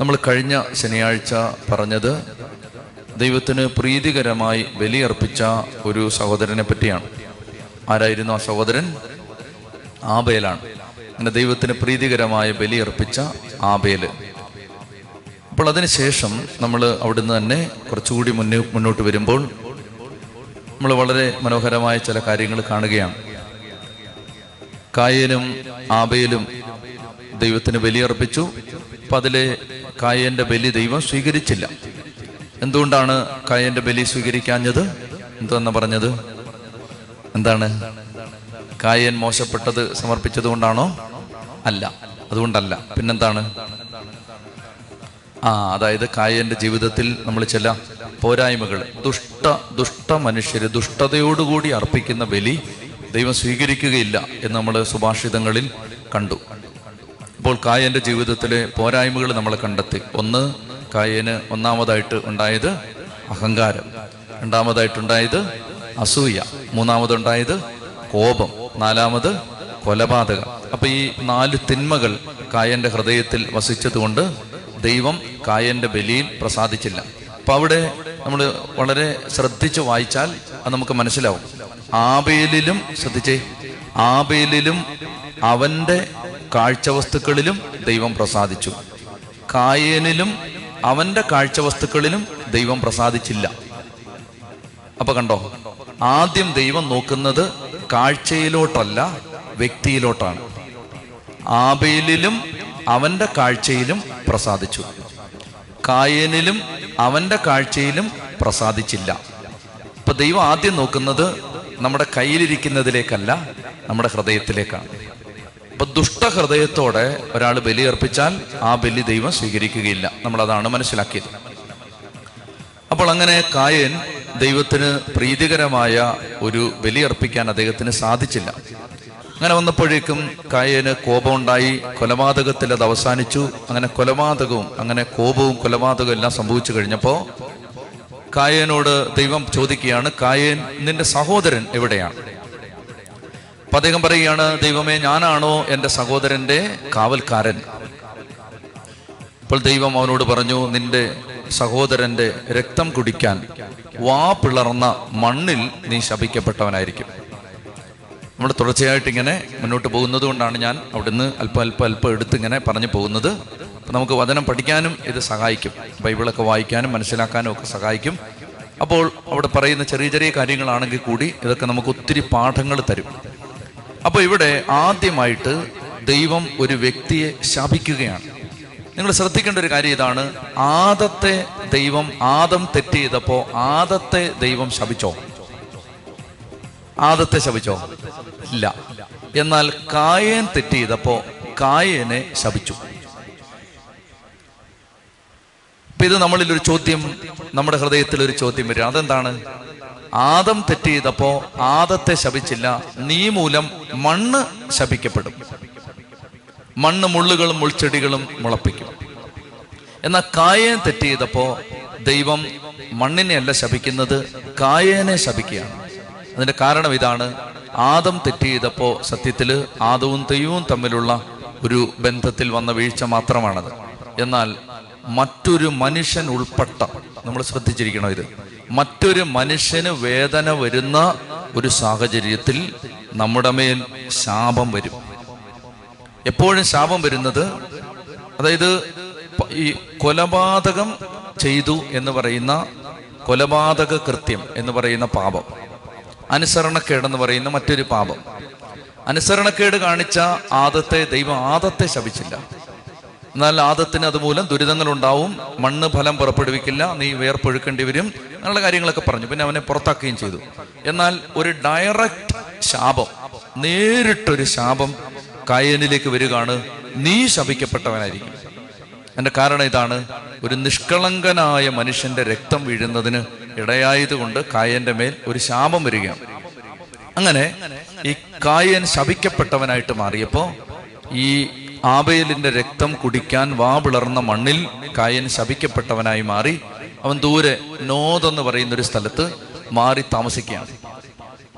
നമ്മൾ കഴിഞ്ഞ ശനിയാഴ്ച പറഞ്ഞത് ദൈവത്തിന് പ്രീതികരമായി ബലിയർപ്പിച്ച ഒരു സഹോദരനെ പറ്റിയാണ്. ആരായിരുന്നു ആ സഹോദരൻ? ആബേലാണ്. അങ്ങനെ ദൈവത്തിന് പ്രീതികരമായ ബലിയർപ്പിച്ച ആബേൽ. അപ്പോൾ അതിനുശേഷം നമ്മൾ അവിടുന്ന് തന്നെ കുറച്ചുകൂടി മുന്നേ മുന്നോട്ട് വരുമ്പോൾ നമ്മൾ വളരെ മനോഹരമായ ചില കാര്യങ്ങൾ കാണുകയാണ്. കായലും ആബേലും ദൈവത്തിന് ബലിയർപ്പിച്ചു. അപ്പൊ അതിലെ കായന്റെ ബലി ദൈവം സ്വീകരിച്ചില്ല. എന്തുകൊണ്ടാണ് കായന്റെ ബലി സ്വീകരിക്കാഞ്ഞത്? എന്തെന്ന് പറഞ്ഞത്? എന്താണ്? കായൻ മോശപ്പെട്ടത് സമർപ്പിച്ചത് കൊണ്ടാണോ അല്ല അതുകൊണ്ടല്ല. പിന്നെന്താണ്? ആ അതായത് കായന്റെ ജീവിതത്തിൽ നമ്മൾ ചില പോരായ്മകൾ ദുഷ്ട ദുഷ്ട മനുഷ്യര് ദുഷ്ടതയോടുകൂടി അർപ്പിക്കുന്ന ബലി ദൈവം സ്വീകരിക്കുകയില്ല എന്ന് നമ്മൾ സുഭാഷിതങ്ങളിൽ കണ്ടു. അപ്പോൾ കായന്റെ ജീവിതത്തിലെ പോരായ്മകൾ നമ്മൾ കണ്ടെത്തി. ഒന്ന് കായന് ഒന്നാമതായിട്ട് ഉണ്ടായത് അഹങ്കാരം. രണ്ടാമതായിട്ടുണ്ടായത് അസൂയ. മൂന്നാമതുണ്ടായത് കോപം. നാലാമത് കൊലപാതകം. അപ്പൊ ഈ നാല് തിന്മകൾ കായന്റെ ഹൃദയത്തിൽ വസിച്ചതുകൊണ്ട് ദൈവം കായന്റെ ബലിയിൽ പ്രസാദിച്ചില്ല. അപ്പൊ അവിടെ നമ്മൾ വളരെ ശ്രദ്ധിച്ച് വായിച്ചാൽ അത് നമുക്ക് മനസ്സിലാവും. ആബേലിലും ശ്രദ്ധിച്ചേ. ആബേലിലും അവന്റെ കാഴ്ചവസ്തുക്കളിലും ദൈവം പ്രസാദിച്ചു. കായേനിലും അവന്റെ കാഴ്ചവസ്തുക്കളിലും ദൈവം പ്രസാദിച്ചില്ല. അപ്പൊ കണ്ടോ ആദ്യം ദൈവം നോക്കുന്നത് കാഴ്ചയിലോട്ടല്ല വ്യക്തിയിലോട്ടാണ്. ആബേലിലും അവന്റെ കാഴ്ചയിലും പ്രസാദിച്ചു. കായേനിലും അവന്റെ കാഴ്ചയിലും പ്രസാദിച്ചില്ല. ഇപ്പൊ ദൈവം ആദ്യം നോക്കുന്നത് നമ്മുടെ കയ്യിലിരിക്കുന്നതിലേക്കല്ല നമ്മുടെ ഹൃദയത്തിലേക്കാണ്. അപ്പൊ ദുഷ്ടഹൃദയത്തോടെ ഒരാൾ ബലിയർപ്പിച്ചാൽ ആ ബലി ദൈവം സ്വീകരിക്കുകയില്ല. നമ്മൾ അതാണ് മനസ്സിലാക്കിയത്. അപ്പോൾ അങ്ങനെ കായൻ ദൈവത്തിന് പ്രീതികരമായ ഒരു ബലിയർപ്പിക്കാൻ അദ്ദേഹത്തിന് സാധിച്ചില്ല. അങ്ങനെ വന്നപ്പോഴേക്കും കായന് കോപമുണ്ടായി കൊലപാതകത്തിൽ അത് അവസാനിച്ചു. അങ്ങനെ കൊലപാതകവും അങ്ങനെ കോപവും കൊലപാതകവും എല്ലാം സംഭവിച്ചു കഴിഞ്ഞപ്പോ കായനോട് ദൈവം ചോദിക്കുകയാണ് കായൻ നിന്റെ സഹോദരൻ എവിടെയാണ്? അപ്പൊ അദ്ദേഹം പറയുകയാണ് ദൈവമേ ഞാനാണോ എന്റെ സഹോദരന്റെ കാവൽക്കാരൻ? അപ്പോൾ ദൈവം അവനോട് പറഞ്ഞു നിന്റെ സഹോദരന്റെ രക്തം കുടിക്കാൻ വാ പിളർന്ന മണ്ണിൽ നീ ശപിക്കപ്പെട്ടവനായിരിക്കും. നമ്മൾ തുടർച്ചയായിട്ട് ഇങ്ങനെ മുന്നോട്ട് പോകുന്നത് കൊണ്ടാണ് ഞാൻ അവിടുന്ന് അല്പം അല്പം അല്പം എടുത്ത് ഇങ്ങനെ പറഞ്ഞു പോകുന്നത്. നമുക്ക് വചനം പഠിക്കാനും ഇത് സഹായിക്കും. ബൈബിളൊക്കെ വായിക്കാനും മനസ്സിലാക്കാനും ഒക്കെ സഹായിക്കും. അപ്പോൾ അവിടെ പറയുന്ന ചെറിയ ചെറിയ കാര്യങ്ങളാണെങ്കിൽ കൂടി ഇതൊക്കെ നമുക്ക് ഒത്തിരി പാഠങ്ങൾ തരും. അപ്പോൾ ഇവിടെ ആദ്യമായിട്ട് ദൈവം ഒരു വ്യക്തിയെ ശാപിക്കുകയാണ്. നിങ്ങൾ ശ്രദ്ധിക്കേണ്ട ഒരു കാര്യം ഇതാണ്. ആദത്തെ ദൈവം ആദം തെറ്റ് ചെയ്തപ്പോ ആദത്തെ ദൈവം ശപിച്ചോ? ആദത്തെ ശപിച്ചോ? ഇല്ല. എന്നാൽ കായൻ തെറ്റ് ചെയ്തപ്പോ കായനെ ശപിച്ചു. ഇത് നമ്മളിൽ ഒരു ചോദ്യം നമ്മുടെ ഹൃദയത്തിൽ ഒരു ചോദ്യം വരും അതെന്താണ്? ആദം തെറ്റ് ചെയ്തപ്പോ ആദത്തെ ശപിച്ചില്ല. നീ മൂലം മണ്ണ് ശപിക്കപ്പെടും. മണ്ണ് മുള്ളുകളും മുൾച്ചെടികളും മുളപ്പിക്കും. എന്നാൽ കായൻ തെറ്റ് ചെയ്തപ്പോ ദൈവം മണ്ണിനെ അല്ല ശപിക്കുന്നത് കായേനെ ശപിക്കുകയാണ്. അതിന്റെ കാരണം ഇതാണ്. ആദം തെറ്റ് ചെയ്തപ്പോ സത്യത്തിൽ ആദവും തെയ്യവും തമ്മിലുള്ള ഒരു ബന്ധത്തിൽ വന്ന വീഴ്ച മാത്രമാണത്. എന്നാൽ മറ്റൊരു മനുഷ്യൻ ഉൾപ്പെട്ട നമ്മൾ ശ്രദ്ധിച്ചിരിക്കണം ഇത്. മറ്റൊരു മനുഷ്യന് വേദന വരുന്ന ഒരു സാഹചര്യത്തിൽ നമ്മുടെ മേൽ ശാപം വരും. എപ്പോഴും ശാപം വരുന്നത്? അതായത് ഈ കൊലപാതകം ചെയ്തു എന്ന് പറയുന്ന കൊലപാതക കൃത്യം എന്ന് പറയുന്ന പാപം. അനുസരണക്കേടെന്ന് പറയുന്ന മറ്റൊരു പാപം. അനുസരണക്കേട് കാണിച്ച ആദത്തെ ദൈവം ആദത്തെ ശപിച്ചില്ല. എന്നാൽ ആദത്തിന് അതുമൂലം ദുരിതങ്ങൾ ഉണ്ടാവും മണ്ണ് ഫലം പുറപ്പെടുവിക്കില്ല. നീ വേർപ്പൊഴുക്കേണ്ടി വരും. അങ്ങനെയുള്ള കാര്യങ്ങളൊക്കെ പറഞ്ഞു. പിന്നെ അവനെ പുറത്താക്കുകയും ചെയ്തു. എന്നാൽ ഒരു ഡയറക്റ്റ് ശാപം നേരിട്ടൊരു ശാപം കായനിലേക്ക് വരികയാണ്. നീ ശപിക്കപ്പെട്ടവനായിരിക്കും. എന്റെ കാരണം ഇതാണ് ഒരു നിഷ്കളങ്കനായ മനുഷ്യന്റെ രക്തം വീഴുന്നതിന് ഇടയായതുകൊണ്ട് കായന്റെ മേൽ ഒരു ശാപം വരികയാണ്. അങ്ങനെ ഈ കായൻ ശപിക്കപ്പെട്ടവനായിട്ട് മാറിയപ്പോൾ ഈ ആബേലിന്റെ രക്തം കുടിക്കാൻ വാ പിളർന്ന മണ്ണിൽ കായൻ ശപിക്കപ്പെട്ടവനായി മാറി. അവൻ ദൂരെ നോതെന്ന് പറയുന്ന ഒരു സ്ഥലത്ത് മാറി താമസിക്കുകയാണ്.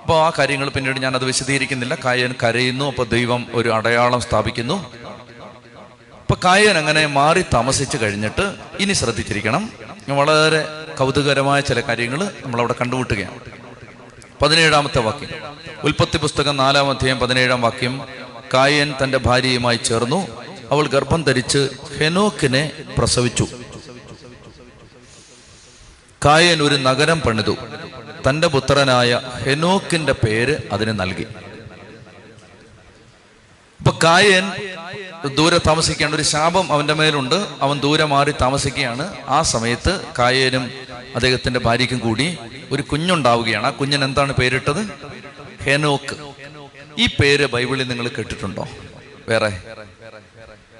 അപ്പോൾ ആ കാര്യങ്ങൾ പിന്നീട് ഞാൻ അത് വിശദീകരിക്കുന്നില്ല. കായൻ കരയുന്നു. അപ്പോൾ ദൈവം ഒരു അടയാളം സ്ഥാപിക്കുന്നു. അപ്പോൾ കായൻ അങ്ങനെ മാറി താമസിച്ചു കഴിഞ്ഞിട്ട് ഇനി ശ്രദ്ധിച്ചിരിക്കണം. വളരെ കൗതുകരമായ ചില കാര്യങ്ങൾ നമ്മളവിടെ കണ്ടുമുട്ടുകയാണ്. പതിനേഴാമത്തെ വാക്യം. ഉൽപ്പത്തി പുസ്തകം നാലാം അധ്യായം പതിനേഴാം വാക്യം. കായൻ തന്റെ ഭാര്യയുമായി ചേർന്നു. അവൾ ഗർഭം ധരിച്ച് ഹെനോക്കിനെ പ്രസവിച്ചു. കായൻ ഒരു നഗരം പണിതു. തന്റെ പുത്രനായ ഹെനോക്കിന്റെ പേര് അതിന് നൽകി. ഇപ്പൊ കായൻ ദൂരെ താമസിക്കേണ്ട ഒരു ശാപം അവന്റെ മേലുണ്ട്. അവൻ ദൂരെ മാറി താമസിക്കുകയാണ്. ആ സമയത്ത് കായനും അദ്ദേഹത്തിന്റെ ഭാര്യയ്ക്കും കൂടി ഒരു കുഞ്ഞുണ്ടാവുകയാണ്. ആ കുഞ്ഞിന് എന്താണ് പേരിട്ടത്? ഹെനോക്ക്. ഈ പേര് ബൈബിളിൽ നിങ്ങൾ കേട്ടിട്ടുണ്ടോ? വേറെ?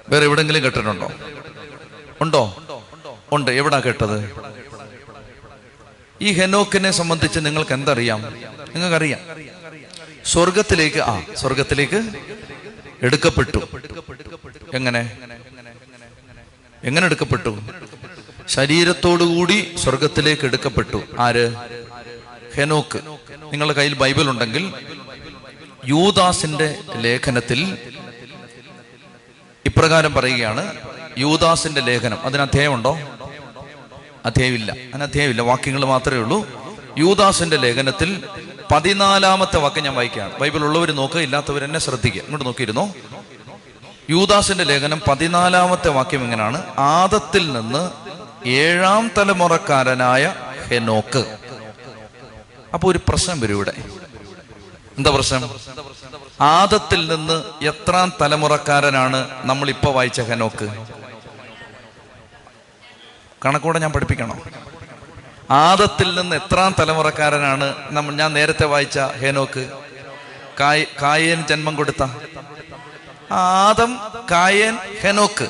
വേറെ എവിടെങ്കിലും കേട്ടിട്ടുണ്ടോ? ഉണ്ടോ? ഉണ്ട്. എവിടാ കേട്ടത്? ഈ ഹെനോക്കിനെ സംബന്ധിച്ച് നിങ്ങൾക്ക് എന്തറിയാം? നിങ്ങൾക്കറിയാം. സ്വർഗത്തിലേക്ക് ആ സ്വർഗത്തിലേക്ക് എടുക്കപ്പെട്ടു. എങ്ങനെ? എങ്ങനെ എടുക്കപ്പെട്ടു? ശരീരത്തോടുകൂടി സ്വർഗത്തിലേക്ക് എടുക്കപ്പെട്ടു. ആര്? ഹെനോക്ക്. നിങ്ങളുടെ കയ്യിൽ ബൈബിൾ ഉണ്ടെങ്കിൽ യൂദാസിന്റെ ലേഖനത്തിൽ ഇപ്രകാരം പറയുകയാണ്. യൂദാസിന്റെ ലേഖനം. അതിന് അധ്യായമുണ്ടോ? അധ്യായമില്ല. അങ്ങനെ അധ്യായമില്ല. വാക്യങ്ങൾ മാത്രമേ ഉള്ളൂ. യൂദാസിന്റെ ലേഖനത്തിൽ പതിനാലാമത്തെ വാക്യം ഞാൻ വായിക്കുകയാണ്. ബൈബിൾ ഉള്ളവർ നോക്കുക ഇല്ലാത്തവർ എന്നെ ശ്രദ്ധിക്കുക. ഇങ്ങോട്ട് നോക്കിയിരുന്നോ? യൂദാസിന്റെ ലേഖനം പതിനാലാമത്തെ വാക്യം എങ്ങനെയാണ്? ആദത്തിൽ നിന്ന് ഏഴാം തലമുറക്കാരനായ ഹെനോക്ക്. അപ്പൊ ഒരു പ്രശ്നം വരും ഇവിടെ. എന്താ പ്രശ്നം? ആദത്തിൽ നിന്ന് എത്രാം തലമുറക്കാരനാണ് നമ്മൾ ഇപ്പൊ വായിച്ച ഹെനോക്ക്? കണക്കൂടെ ഞാൻ പഠിപ്പിക്കണം. ആദത്തിൽ നിന്ന് എത്രാം തലമുറക്കാരനാണ് നമ്മൾ ഞാൻ നേരത്തെ വായിച്ച ഹേനോക്ക്. കായ് കായൻ ജന്മം കൊടുത്ത. ആദം കായൻ ഹെനോക്ക്.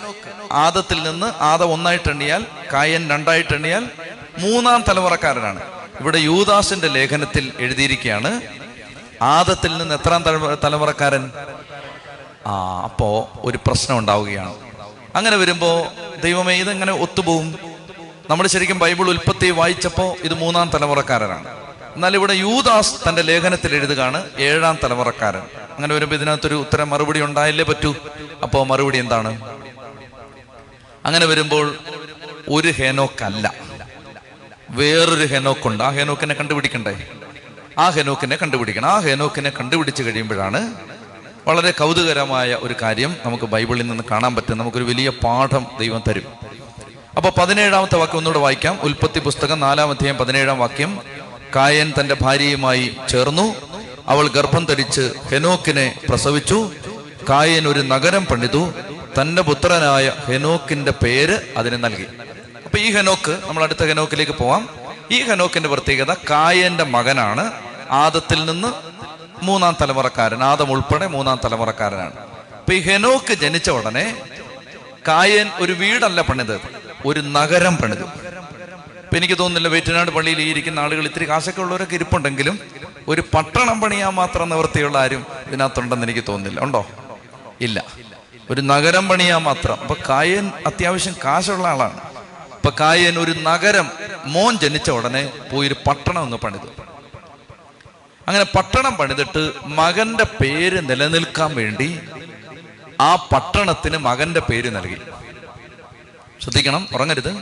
ആദത്തിൽ നിന്ന് ആദം ഒന്നായിട്ട് എണ്ണിയാൽ കായൻ രണ്ടായിട്ട് എണ്ണിയാൽ മൂന്നാം തലമുറക്കാരനാണ്. ഇവിടെ യൂദാസിന്റെ ലേഖനത്തിൽ എഴുതിയിരിക്കുകയാണ് ആദത്തിൽ നിന്ന് എത്രാം തലമുറ- തലമുറക്കാരൻ? ആ അപ്പോ ഒരു പ്രശ്നം ഉണ്ടാവുകയാണ്. അങ്ങനെ വരുമ്പോ ദൈവമേ ഇതെങ്ങനെ ഒത്തുപോകും നമ്മൾ ശരിക്കും ബൈബിൾ ഉൽപ്പത്തി വായിച്ചപ്പോൾ ഇത് മൂന്നാം തലമുറക്കാരനാണ്. എന്നാൽ ഇവിടെ യൂദാസ് തന്റെ ലേഖനത്തിൽ എഴുതുകയാണ് ഏഴാം തലമുറക്കാരൻ. അങ്ങനെ വരുമ്പോൾ ഇതിനകത്തൊരു ഉത്തരം മറുപടി ഉണ്ടായില്ലേ പറ്റൂ? അപ്പോൾ മറുപടി എന്താണ്? അങ്ങനെ വരുമ്പോൾ ഒരു ഹേനോക്കല്ല. വേറൊരു ഹെനോക്കുണ്ട്. ആ ഹെനോക്കിനെ കണ്ടുപിടിക്കണ്ടേ? ആ ഹെനോക്കിനെ കണ്ടുപിടിക്കണം. ആ ഹെനോക്കിനെ കണ്ടുപിടിച്ച് കഴിയുമ്പോഴാണ് വളരെ കൗതുകരമായ ഒരു കാര്യം നമുക്ക് ബൈബിളിൽ നിന്ന് കാണാൻ പറ്റും നമുക്കൊരു വലിയ പാഠം ദൈവം തരും. അപ്പൊ പതിനേഴാമത്തെ വാക്യം ഒന്നുകൂടെ വായിക്കാം. ഉൽപ്പത്തി പുസ്തകം നാലാം അധ്യായം പതിനേഴാം വാക്യം. കായൻ തന്റെ ഭാര്യയുമായി ചേർന്നു. അവൾ ഗർഭം ധരിച്ച് ഹെനോക്കിനെ പ്രസവിച്ചു. കായൻ ഒരു നഗരം പണിതു. തന്റെ പുത്രനായ ഹെനോക്കിന്റെ പേര് അതിന് നൽകി. അപ്പൊ ഈ ഹെനോക്ക് നമ്മൾ അടുത്ത ഹെനോക്കിലേക്ക് പോവാം. ഈ ഹെനോക്കിന്റെ പ്രത്യേകത കായന്റെ മകനാണ്. ആദത്തിൽ നിന്ന് മൂന്നാം തലമുറക്കാരൻ ആദം ഉൾപ്പെടെ മൂന്നാം തലമുറക്കാരനാണ്. അപ്പൊ ഈ ഹെനോക്ക് ജനിച്ച ഉടനെ കായൻ ഒരു വീടല്ല പണിതത്. ഒരു നഗരം പണിതു. ഇപ്പൊ എനിക്ക് തോന്നുന്നില്ല വേറ്റനാട് പള്ളിയിൽ ഈ ഇരിക്കുന്ന ആളുകൾ ഇത്തിരി കാശൊക്കെ ഉള്ളവരൊക്കെ ഇരിപ്പുണ്ടെങ്കിലും ഒരു പട്ടണം പണിയാൻ മാത്രം നിവൃത്തിയുള്ള ആരും ഇതിനകത്തുണ്ടെന്ന് എനിക്ക് തോന്നുന്നില്ല. ഉണ്ടോ? ഇല്ല. ഒരു നഗരം പണിയാൻ മാത്രം. അപ്പൊ കായൻ അത്യാവശ്യം കാശുള്ള ആളാണ്. അപ്പൊ കായൻ ഒരു നഗരം മോൻ ജനിച്ച ഉടനെ പോയി ഒരു പട്ടണം ഒന്ന് പണിതു. അങ്ങനെ പട്ടണം പണിതിട്ട് മകന്റെ പേര് നിലനിൽക്കാൻ വേണ്ടി ആ പട്ടണത്തിന് മകന്റെ പേര് നൽകി. ശ്രദ്ധിക്കണം ഉറങ്ങരുത്.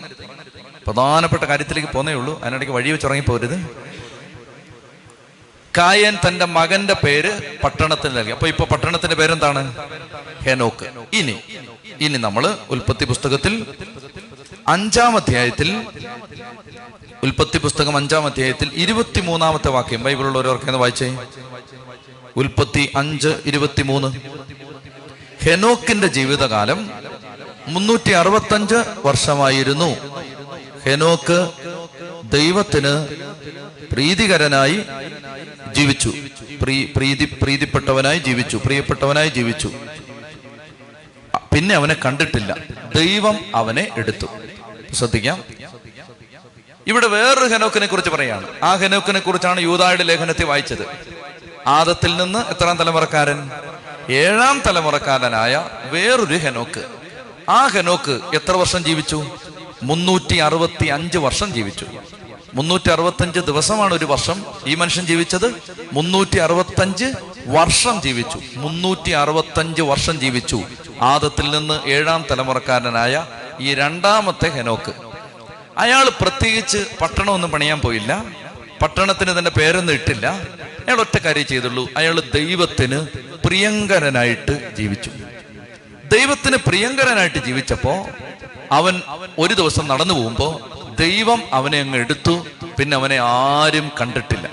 പ്രധാനപ്പെട്ട കാര്യത്തിലേക്ക് പോന്നേ ഉള്ളൂ. അതിനിടയ്ക്ക് വഴി വെച്ച് ഉറങ്ങിപ്പോരുത് കായൻ തന്റെ മകന്റെ പേര് പട്ടണത്തിന് നൽകി. അപ്പൊ ഇപ്പൊ പട്ടണത്തിന്റെ പേരെന്താണ്? ഹെനോക്ക്. ഇനി ഇനി നമ്മൾ ഉൽപ്പത്തി പുസ്തകത്തിൽ അഞ്ചാം അധ്യായത്തിൽ ഉൽപ്പത്തി പുസ്തകം അഞ്ചാം അധ്യായത്തിൽ ഇരുപത്തിമൂന്നാമത്തെ വാക്യം ബൈബിളുള്ളവരൊക്കെ വായിച്ചേ? ഉൽപ്പത്തി അഞ്ച് ഇരുപത്തിമൂന്ന്. ഹെനോക്കിന്റെ ജീവിതകാലം മുന്നൂറ്റി അറുപത്തഞ്ച് വർഷമായിരുന്നു. ഹെനോക്ക് ദൈവത്തിന് പ്രീതികരനായി ജീവിച്ചു. പ്രീ പ്രീതി പ്രീതിപ്പെട്ടവനായി ജീവിച്ചു. പ്രിയപ്പെട്ടവനായി ജീവിച്ചു. പിന്നെ അവനെ കണ്ടിട്ടില്ല. ദൈവം അവനെ എടുത്തു. ശ്രദ്ധിക്കാം. ഇവിടെ വേറൊരു ഹെനോക്കിനെ കുറിച്ച് പറയാണ് ആ ഹെനോക്കിനെ കുറിച്ചാണ് യൂതായുടെ ലേഖനത്തിൽ വായിച്ചത്. ആദത്തിൽ നിന്ന് എത്രാം തലമുറക്കാരൻ? ഏഴാം തലമുറക്കാരനായ വേറൊരു ഹെനോക്ക്. ആ ഹെനോക്ക് എത്ര വർഷം ജീവിച്ചു? മുന്നൂറ്റി അറുപത്തി അഞ്ച് വർഷം ജീവിച്ചു. മുന്നൂറ്റി അറുപത്തഞ്ച് ദിവസമാണ് ഒരു വർഷം ഈ മനുഷ്യൻ ജീവിച്ചത്. മുന്നൂറ്റി അറുപത്തഞ്ച് വർഷം ജീവിച്ചു. മുന്നൂറ്റി അറുപത്തഞ്ച് വർഷം ജീവിച്ചു. ആദത്തിൽ നിന്ന് ഏഴാം തലമുറക്കാരനായ ഈ രണ്ടാമത്തെ ഹെനോക്ക്. അയാൾ പ്രത്യേകിച്ച് പട്ടണമൊന്നും പണിയാൻ പോയില്ല. പട്ടണത്തിന് തന്നെ പേരൊന്നും ഇട്ടില്ല. അയാൾ ഒറ്റ കാര്യം ചെയ്തുള്ളൂ. അയാൾ ദൈവത്തിന് പ്രിയങ്കരനായിട്ട് ജീവിച്ചു. ദൈവത്തിന് പ്രിയങ്കരനായിട്ട് ജീവിച്ചപ്പോ അവൻ ഒരു ദിവസം നടന്നു പോകുമ്പോ ദൈവം അവനെ അങ്ങ് എടുത്തു പിന്നെ അവനെ ആരും കണ്ടിട്ടില്ല.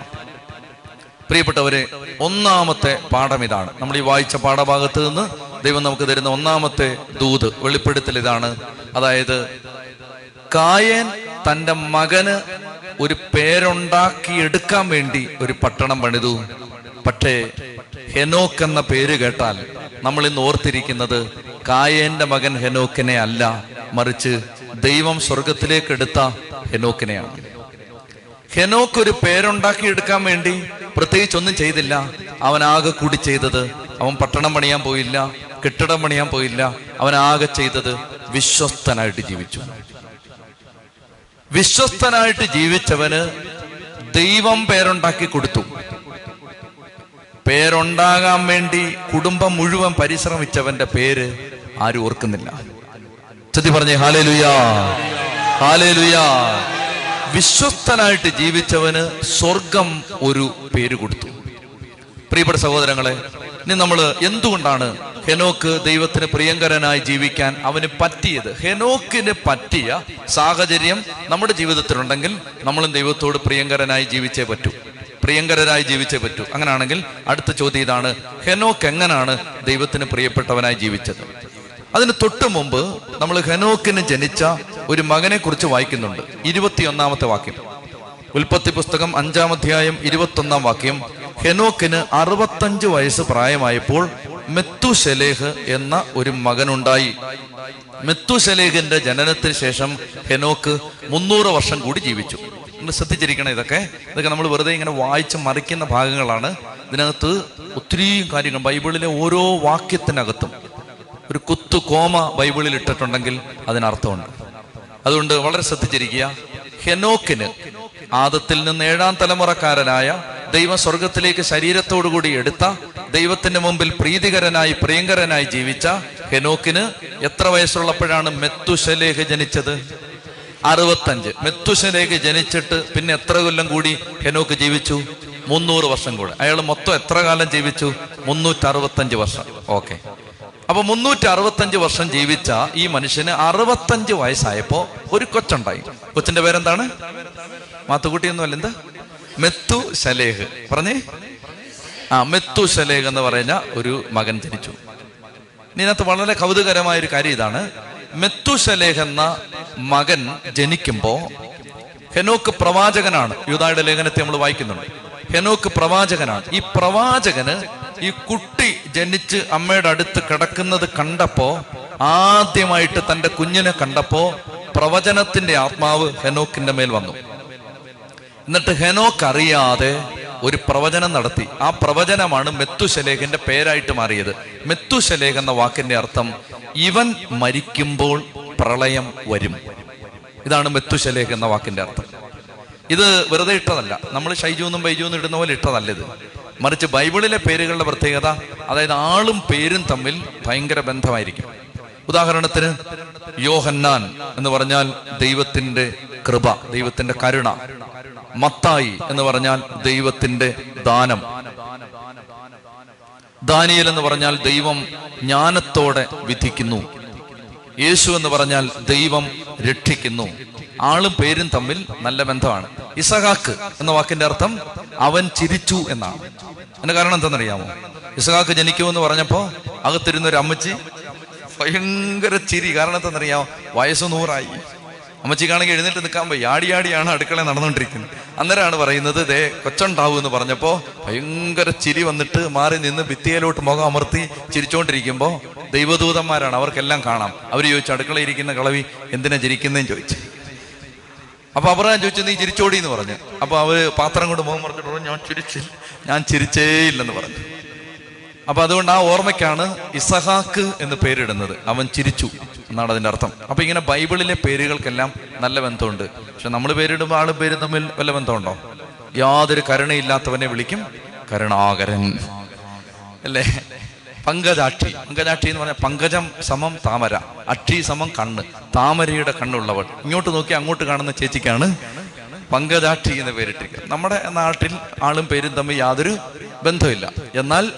പ്രിയപ്പെട്ടവരെ ഒന്നാമത്തെ പാഠം ഇതാണ്. നമ്മൾ ഈ വായിച്ച പാഠഭാഗത്ത് നിന്ന് ദൈവം നമുക്ക് തരുന്ന ഒന്നാമത്തെ ദൂത് വെളിപ്പെടുത്തൽ ഇതാണ്. അതായത് കായൻ തന്റെ മകന് ഒരു പേരുണ്ടാക്കി എടുക്കാൻ വേണ്ടി ഒരു പട്ടണം പണിതു. പക്ഷേ ഹെനോക്ക് എന്ന പേര് കേട്ടാൽ നമ്മൾ ഇന്ന് ഓർത്തിരിക്കുന്നത് കായേന്റെ മകൻ ഹെനോക്കിനെ അല്ല മറിച്ച് ദൈവം സ്വർഗത്തിലേക്ക് എടുത്ത ഹെനോക്കിനെയാണ്. ഹെനോക്ക് ഒരു പേരുണ്ടാക്കി എടുക്കാൻ വേണ്ടി പ്രത്യേകിച്ച് ഒന്നും ചെയ്തില്ല. അവൻ ആകെ കൂടി ചെയ്തത് അവൻ പട്ടണം പണിയാൻ പോയില്ല കെട്ടിടം പണിയാൻ പോയില്ല. അവൻ ആകെ ചെയ്തത് വിശ്വസ്തനായിട്ട് ജീവിച്ചു. വിശ്വസ്തനായിട്ട് ജീവിച്ചവന് ദൈവം പേരുണ്ടാക്കി കൊടുത്തു. പേരുണ്ടാകാൻ വേണ്ടി കുടുംബം മുഴുവൻ പരിശ്രമിച്ചവന്റെ പേര് ആരും ഓർക്കുന്നില്ല. ചെത്തി പറഞ്ഞേ ഹാലേ ലുയാ ഹാലേ ലുയാ വിശ്വസ്തനായിട്ട് ജീവിച്ചവന് സ്വർഗം ഒരു പേര് കൊടുത്തു. പ്രിയപ്പെട്ട സഹോദരങ്ങളെ ഇനി നമ്മൾ എന്തുകൊണ്ടാണ് ഹെനോക്ക് ദൈവത്തിന് പ്രിയങ്കരനായി ജീവിക്കാൻ അവന് പറ്റിയത്? ഹെനോക്കിന് പറ്റിയ സാഹചര്യം നമ്മുടെ ജീവിതത്തിലുണ്ടെങ്കിൽ നമ്മളും ദൈവത്തോട് പ്രിയങ്കരനായി ജീവിച്ചേ പറ്റൂ. പ്രിയങ്കരനായി ജീവിച്ചേ പറ്റൂ. അങ്ങനെയാണെങ്കിൽ അടുത്ത ചോദ്യം ഇതാണ് ഹെനോക്ക് എങ്ങനാണ് ദൈവത്തിന് പ്രിയപ്പെട്ടവനായി ജീവിച്ചത്? അതിന് തൊട്ടു മുമ്പ് നമ്മൾ ഹെനോക്കിന് ജനിച്ച ഒരു മകനെ കുറിച്ച് വായിക്കുന്നുണ്ട്. ഇരുപത്തിയൊന്നാമത്തെ വാക്യം. ഉൽപ്പത്തി പുസ്തകം അഞ്ചാം അധ്യായം ഇരുപത്തൊന്നാം വാക്യം. ഹെനോക്കിന് അറുപത്തഞ്ച് വയസ്സ് പ്രായമായപ്പോൾ മെത്തുശലേഹ് എന്ന ഒരു മകനുണ്ടായി. മെത്തുശലേഹിന്റെ ജനനത്തിന് ശേഷം ഹെനോക്ക് മുന്നൂറ് വർഷം കൂടി ജീവിച്ചു. നിങ്ങൾ ശ്രദ്ധിച്ചിരിക്കണം ഇതൊക്കെ. ഇതൊക്കെ നമ്മൾ വെറുതെ ഇങ്ങനെ വായിച്ച് മറിക്കുന്ന ഭാഗങ്ങളാണ്. ഇതിനകത്ത് ഒത്തിരി കാര്യങ്ങൾ. ബൈബിളിലെ ഓരോ വാക്യത്തിനകത്തും ഒരു കുത്തു കോമ ബൈബിളിൽ ഇട്ടിട്ടുണ്ടെങ്കിൽ അതിനർത്ഥമുണ്ട്. അതുകൊണ്ട് വളരെ ശ്രദ്ധിച്ചിരിക്കുക. ഹെനോക്കിന് ആദത്തിൽ നിന്ന് ഏഴാം തലമുറക്കാരനായ ദൈവ സ്വർഗത്തിലേക്ക് ശരീരത്തോടുകൂടി എടുത്ത ദൈവത്തിന്റെ മുമ്പിൽ പ്രീതികരനായി പ്രിയങ്കരനായി ജീവിച്ച ഹെനോക്കിന് എത്ര വയസ്സുള്ളപ്പോഴാണ് മെത്തുശലേഖ് ജനിച്ചത്? അറുപത്തഞ്ച്. മെത്തുശനേക്ക് ജനിച്ചിട്ട് പിന്നെ എത്ര കൊല്ലം കൂടി ഹെനോക്ക് ജീവിച്ചു? മുന്നൂറ് വർഷം കൂടെ. അയാൾ മൊത്തം എത്ര കാലം ജീവിച്ചു? മുന്നൂറ്റി അറുപത്തഞ്ച് വർഷം. ഓക്കെ. അപ്പൊ മുന്നൂറ്റി അറുപത്തഞ്ച് വർഷം ജീവിച്ച ഈ മനുഷ്യന് അറുപത്തഞ്ച് വയസ്സായപ്പോ ഒരു കൊച്ചുണ്ടായി. കൊച്ചിന്റെ പേരെന്താണ്? മാത്തുക്കുട്ടിയൊന്നുമല്ല എന്താ? മെത്തു ശലേഹ് പറഞ്ഞേ? ആ മെത്തു ശലേഹ് എന്ന് പറഞ്ഞ ഒരു മകൻ ജനിച്ചു. ഇതിനകത്ത് വളരെ കൗതുകരമായ ഒരു കാര്യം ഇതാണ്. മെത്തു ശലേഹ് എന്ന മകൻ ജനിക്കുമ്പോ ഹെനോക്ക് പ്രവാചകനാണ്. യൂതായുടെ ലേഖനത്തെ നമ്മൾ വായിക്കുന്നുണ്ട്. ഹെനോക്ക് പ്രവാചകനാണ്. ഈ പ്രവാചകന് ഈ കുട്ടി ജനിച്ച് അമ്മയുടെ അടുത്ത് കിടക്കുന്നത് കണ്ടപ്പോ ആദ്യമായിട്ട് തന്റെ കുഞ്ഞിനെ കണ്ടപ്പോ പ്രവചനത്തിന്റെ ആത്മാവ് ഹെനോക്കിന്റെ മേൽ വന്നു. എന്നിട്ട് ഹെനോക്ക് അറിയാതെ ഒരു പ്രവചനം നടത്തി. ആ പ്രവചനമാണ് മെത്തുശലേഖന്റെ പേരായിട്ട് മാറിയത്. മെത്തുശലേഖ് എന്ന വാക്കിന്റെ അർത്ഥം ഇവൻ മരിക്കുമ്പോൾ പ്രളയം വരും. ഇതാണ് മെത്തുശലേഖ് എന്ന വാക്കിന്റെ അർത്ഥം. ഇത് വെറുതെ ഇട്ടതല്ല. നമ്മൾ ഷൈജു എന്നും ബൈജു എന്നും ഇടുന്ന പോലെ ഇട്ടതല്ല ഇത്. മറിച്ച് ബൈബിളിലെ പേരുകളുടെ പ്രത്യേകത അതായത് ആളും പേരും തമ്മിൽ ഭയങ്കര ബന്ധമായിരിക്കും. ഉദാഹരണത്തിന് യോഹന്നാൻ എന്ന് പറഞ്ഞാൽ ദൈവത്തിന്റെ കൃപ ദൈവത്തിന്റെ കരുണ. മത്തായി എന്ന് പറഞ്ഞാൽ ദൈവത്തിന്റെ ദാനം. ദാനിയൽ എന്ന് പറഞ്ഞാൽ ദൈവം ജ്ഞാനത്തോടെ വിധിക്കുന്നു. യേശു എന്ന് പറഞ്ഞാൽ ദൈവം രക്ഷിക്കുന്നു. ആളും പേരും തമ്മിൽ നല്ല ബന്ധമാണ്. ഇസഹാക്ക് എന്ന വാക്കിന്റെ അർത്ഥം അവൻ ചിരിച്ചു എന്നാണ്. അതിന്റെ കാരണം എന്താണെന്നറിയാമോ? ഇസഹാക്ക് ജനിക്കൂ എന്ന് പറഞ്ഞപ്പോ അകത്തിരുന്ന ഒരു അമ്മച്ചി ഭയങ്കര ചിരി. കാരണം എന്താണെന്നറിയാമോ? വയസ്സ് നൂറായി. അമ്മച്ചിക്കാണെങ്കിൽ എഴുന്നേറ്റ് നിൽക്കാൻ പോയി ആടിയാടിയാണ് അടുക്കള നടന്നുകൊണ്ടിരിക്കുന്നത്. അന്നേരമാണ് പറയുന്നത് ദേ കൊച്ചുണ്ടാവൂ എന്ന് പറഞ്ഞപ്പോൾ ഭയങ്കര ചിരി വന്നിട്ട് മാറി നിന്ന് ഭിത്തിയിലോട്ട് മുഖം അമർത്തി ചിരിച്ചുകൊണ്ടിരിക്കുമ്പോൾ ദൈവദൂതന്മാരാണ് അവർക്കെല്ലാം കാണാം. അവർ ചോദിച്ചു അടുക്കളയിരിക്കുന്ന കളവി എന്തിനാ ചിരിക്കുന്നതെന്ന് ചോദിച്ചു. അപ്പൊ അബ്രഹാം ചോദിച്ചു നീ ചിരിച്ചോടി എന്ന് പറഞ്ഞു. അപ്പൊ അവർ പാത്രം കൊണ്ട് മുഖം മറച്ചിട്ട് ഞാൻ ചിരിച്ചില്ല ഞാൻ ചിരിച്ചേ ഇല്ലെന്ന് പറഞ്ഞു. അപ്പൊ അതുകൊണ്ട് ആ ഓർമ്മയ്ക്കാണ് ഇസഹാക്ക് എന്ന് പേരിടുന്നത്. അവൻ ചിരിച്ചു. എന്നാണ് അതിന്റെ അർത്ഥം. അപ്പൊ ഇങ്ങനെ ബൈബിളിലെ പേരുകൾക്കെല്ലാം നല്ല ബന്ധമുണ്ട്. പക്ഷെ നമ്മൾ പേരിടുമ്പോൾ ആളും പേര് തമ്മിൽ വല്ല ബന്ധമുണ്ടോ? യാതൊരു കരുണയില്ലാത്തവനെ വിളിക്കും. കരുണാകരൻ. അല്ലേ? പങ്കജാക്ഷി. പങ്കജാക്ഷി എന്ന് പറഞ്ഞാൽ പങ്കജം സമം താമര. അക്ഷി സമം കണ്ണ്. താമരയുടെ കണ്ണുള്ളവൾ. ഇങ്ങോട്ട് നോക്കി അങ്ങോട്ട് കാണുന്ന ചേച്ചിക്കാണ് പങ്കജാക്ഷി എന്ന് പേരിട്ടിരിക്കുന്നത് നമ്മുടെ നാട്ടിൽ ആളും പേരും തമ്മിൽ യാതൊരു ബന്ധമില്ല എന്നാൽ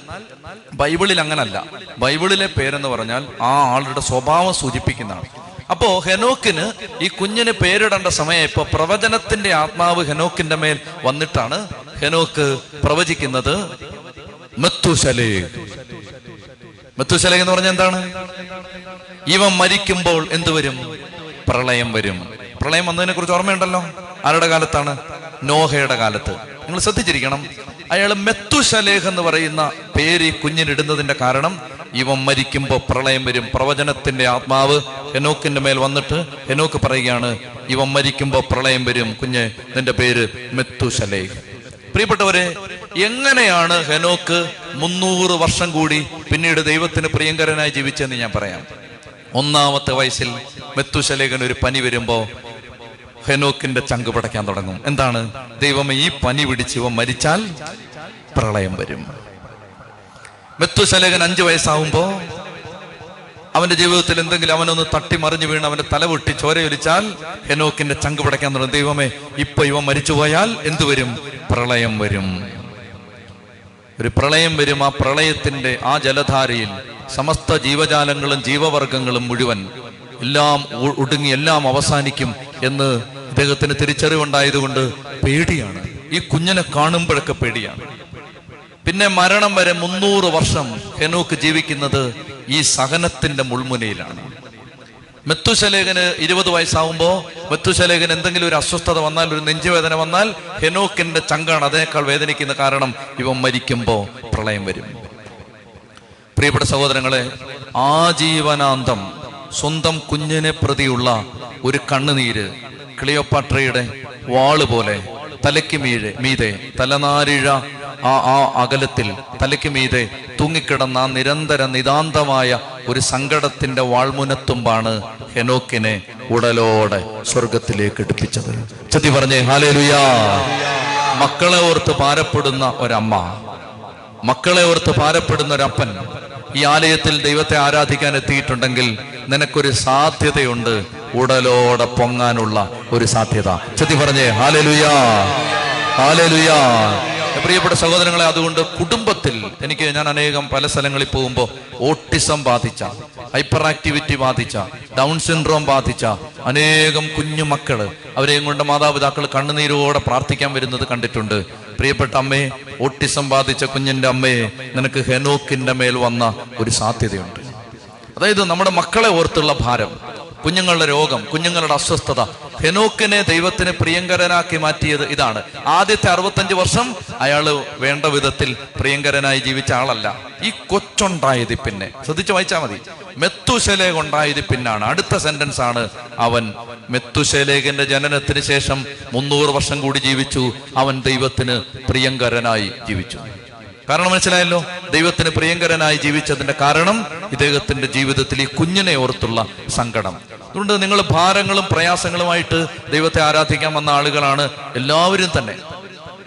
ബൈബിളിൽ അങ്ങനല്ല. ബൈബിളിലെ പേരെന്ന് പറഞ്ഞാൽ ആ ആളുടെ സ്വഭാവം സൂചിപ്പിക്കുന്നതാണ്. അപ്പോ ഹെനോക്കിന് ഈ കുഞ്ഞിന് പേരിടേണ്ട സമയം ഇപ്പൊ പ്രവചനത്തിന്റെ ആത്മാവ് ഹെനോക്കിന്റെ മേൽ വന്നിട്ടാണ് ഹെനോക്ക് പ്രവചിക്കുന്നത് മെത്തുശലേ. മെത്തുശലേ എന്ന് പറഞ്ഞ എന്താണ്? ഇവൻ മരിക്കുമ്പോൾ എന്തുവരും പ്രളയം വരും. പ്രളയം വന്നതിനെ കുറിച്ച് ഓർമ്മയുണ്ടല്ലോ? ആരുടെ കാലത്താണ്? നോഹയുടെ കാലത്ത്. നിങ്ങൾ ശ്രദ്ധിച്ചിരിക്കണം. അയാൾ മെത്തുശലേഖ് എന്ന് പറയുന്ന പേര് ഈ കുഞ്ഞിനിടുന്നതിന്റെ കാരണം ഇവൻ മരിക്കുമ്പോൾ പ്രളയം വരും. പ്രവചനത്തിന്റെ ആത്മാവ് ഹെനോക്കിന്റെ മേൽ വന്നിട്ട് ഹെനോക്ക് പറയുകയാണ് ഇവൻ മരിക്കുമ്പോൾ പ്രളയം വരും. കുഞ്ഞ് നിന്റെ പേര് മെത്തുശലേഖ്. പ്രിയപ്പെട്ടവരെ എങ്ങനെയാണ് ഹെനോക്ക് മുന്നൂറ് വർഷം കൂടി പിന്നീട് ദൈവത്തിന് പ്രിയങ്കരനായി ജീവിച്ചെന്ന് ഞാൻ പറയാം. ഒന്നാമത്തെ വയസ്സിൽ മെത്തുശലേഖൻ ഒരു പനി വരുമ്പോ ഹെനോക്കിന്റെ ചങ്ക് പടയ്ക്കാൻ തുടങ്ങും. എന്താണ്? ദൈവമേ ഈ പനി പിടിച്ച് ഇവൻ മരിച്ചാൽ പ്രളയം വരും. മെത്തുശലേഖൻ അഞ്ചു വയസ്സാവുമ്പോ അവന്റെ ജീവിതത്തിൽ എന്തെങ്കിലും അവനൊന്ന് തട്ടി മറിഞ്ഞു വീണ് അവന്റെ തല പൊട്ടി ചോരയൊലിച്ചാൽ ഹെനോക്കിന്റെ ചങ്ക് പടയ്ക്കാൻ തുടങ്ങും. ദൈവമേ ഇപ്പൊ ഇവ മരിച്ചുപോയാൽ എന്തു വരും? പ്രളയം വരും. ഒരു പ്രളയം വരും ആ പ്രളയത്തിന്റെ ആ ജലധാരയിൽ സമസ്ത ജീവജാലങ്ങളും ജീവവർഗങ്ങളും മുഴുവൻ എല്ലാം ഒടുങ്ങി എല്ലാം അവസാനിക്കും. എന്ന് ഇദ്ദേഹത്തിന് തിരിച്ചറിവുണ്ടായതുകൊണ്ട് പേടിയാണ്. ഈ കുഞ്ഞിനെ കാണുമ്പോഴൊക്കെ പേടിയാണ്. പിന്നെ മരണം വരെ മുന്നൂറ് വർഷം ഹെനോക്ക് ജീവിക്കുന്നത് ഈ സഹനത്തിന്റെ മുൾമുനയിലാണ്. മെത്തുശലേഖന് ഇരുപത് വയസ്സാവുമ്പോ മെത്തുശലേഖന് എന്തെങ്കിലും ഒരു അസ്വസ്ഥത വന്നാൽ ഒരു നെഞ്ചുവേദന വന്നാൽ ഹെനോക്കിന്റെ ചങ്കാണ് അതിനേക്കാൾ വേദനിക്കുന്ന കാരണം ഇവൻ മരിക്കുമ്പോ പ്രളയം വരും. പ്രിയപ്പെട്ട സഹോദരങ്ങളെ ആജീവനാന്തം സ്വന്തം കുഞ്ഞിനെ പ്രതിയുള്ള ഒരു കണ്ണുനീര് ക്ലിയോപാട്രയുടെ വാൾ പോലെ തലയ്ക്ക് മീഴെ മീതെ തലനാരിഴ ആ ആ അകലത്തിൽ തലയ്ക്ക് മീതെ തൂങ്ങിക്കിടന്ന നിരന്തര നിതാന്തമായ ഒരു സങ്കടത്തിന്റെ വാൾമുനത്തുമ്പാണ് ഹെനോക്കിനെ ഉടലോടെ സ്വർഗത്തിലേക്ക് എടുപ്പിച്ചത്. ചതി പറഞ്ഞേ ഹാലേലുയാ. മക്കളെ ഓർത്ത് ഭാരപ്പെടുന്ന ഒരമ്മ മക്കളെ ഓർത്ത് ഭാരപ്പെടുന്ന ഒരപ്പൻ ഈ ആലയത്തിൽ ദൈവത്തെ ആരാധിക്കാൻ എത്തിയിട്ടുണ്ടെങ്കിൽ നിനക്കൊരു സാധ്യതയുണ്ട്. ഉടലോടെ പൊങ്ങാനുള്ള ഒരു സാധ്യത. ചെത്തി പറഞ്ഞേ ഹാലലുയാ ഹാലലുയാ. പ്രിയപ്പെട്ട സഹോദരങ്ങളെ അതുകൊണ്ട് കുടുംബത്തിൽ എനിക്ക് ഞാൻ അനേകം പല സ്ഥലങ്ങളിൽ പോകുമ്പോൾ ഓട്ടിസം ബാധിച്ച ഹൈപ്പർ ആക്ടിവിറ്റി ബാധിച്ച ഡൗൺ സിൻഡ്രോം ബാധിച്ച അനേകം കുഞ്ഞു മക്കൾ അവരെയും കൊണ്ട് മാതാപിതാക്കൾ കണ്ണുനീരോടെ പ്രാർത്ഥിക്കാൻ വരുന്നത് കണ്ടിട്ടുണ്ട്. പ്രിയപ്പെട്ട അമ്മേ ഓട്ടിസം ബാധിച്ച കുഞ്ഞിന്റെ അമ്മയെ നിനക്ക് ഹെനോക്കിന്റെ മേൽ വന്ന ഒരു സാധ്യതയുണ്ട്. അതായത് നമ്മുടെ മക്കളെ ഓർത്തുള്ള ഭാരം കുഞ്ഞുങ്ങളുടെ രോഗം കുഞ്ഞുങ്ങളുടെ അസ്വസ്ഥത. ഹെനോക്കിനെ ദൈവത്തിന് പ്രിയങ്കരനാക്കി മാറ്റിയത് ഇതാണ്. ആദ്യത്തെ അറുപത്തഞ്ച് വർഷം അയാൾ വേണ്ട വിധത്തിൽ പ്രിയങ്കരനായി ജീവിച്ച ആളല്ല. ഈ കൊച്ചുണ്ടായത് പിന്നെ. ശ്രദ്ധിച്ചു വായിച്ചാൽ മതി. മെത്തുശലേ ഉണ്ടായത് പിന്നാണ്. അടുത്ത സെന്റൻസ് ആണ് അവൻ മെത്തുശലേഖന്റെ ജനനത്തിന് ശേഷം മുന്നൂറ് വർഷം കൂടി ജീവിച്ചു. അവൻ ദൈവത്തിന് പ്രിയങ്കരനായി ജീവിച്ചു. കാരണം മനസ്സിലായല്ലോ? ദൈവത്തിന് പ്രിയങ്കരനായി ജീവിച്ചതിന്റെ കാരണം ഇദ്ദേഹത്തിന്റെ ജീവിതത്തിൽ ഈ കുഞ്ഞിനെ ഓർത്തുള്ള സങ്കടം. അതുകൊണ്ട് നിങ്ങൾ ഭാരങ്ങളും പ്രയാസങ്ങളുമായിട്ട് ദൈവത്തെ ആരാധിക്കാൻ വന്ന ആളുകളാണ് എല്ലാവരും തന്നെ.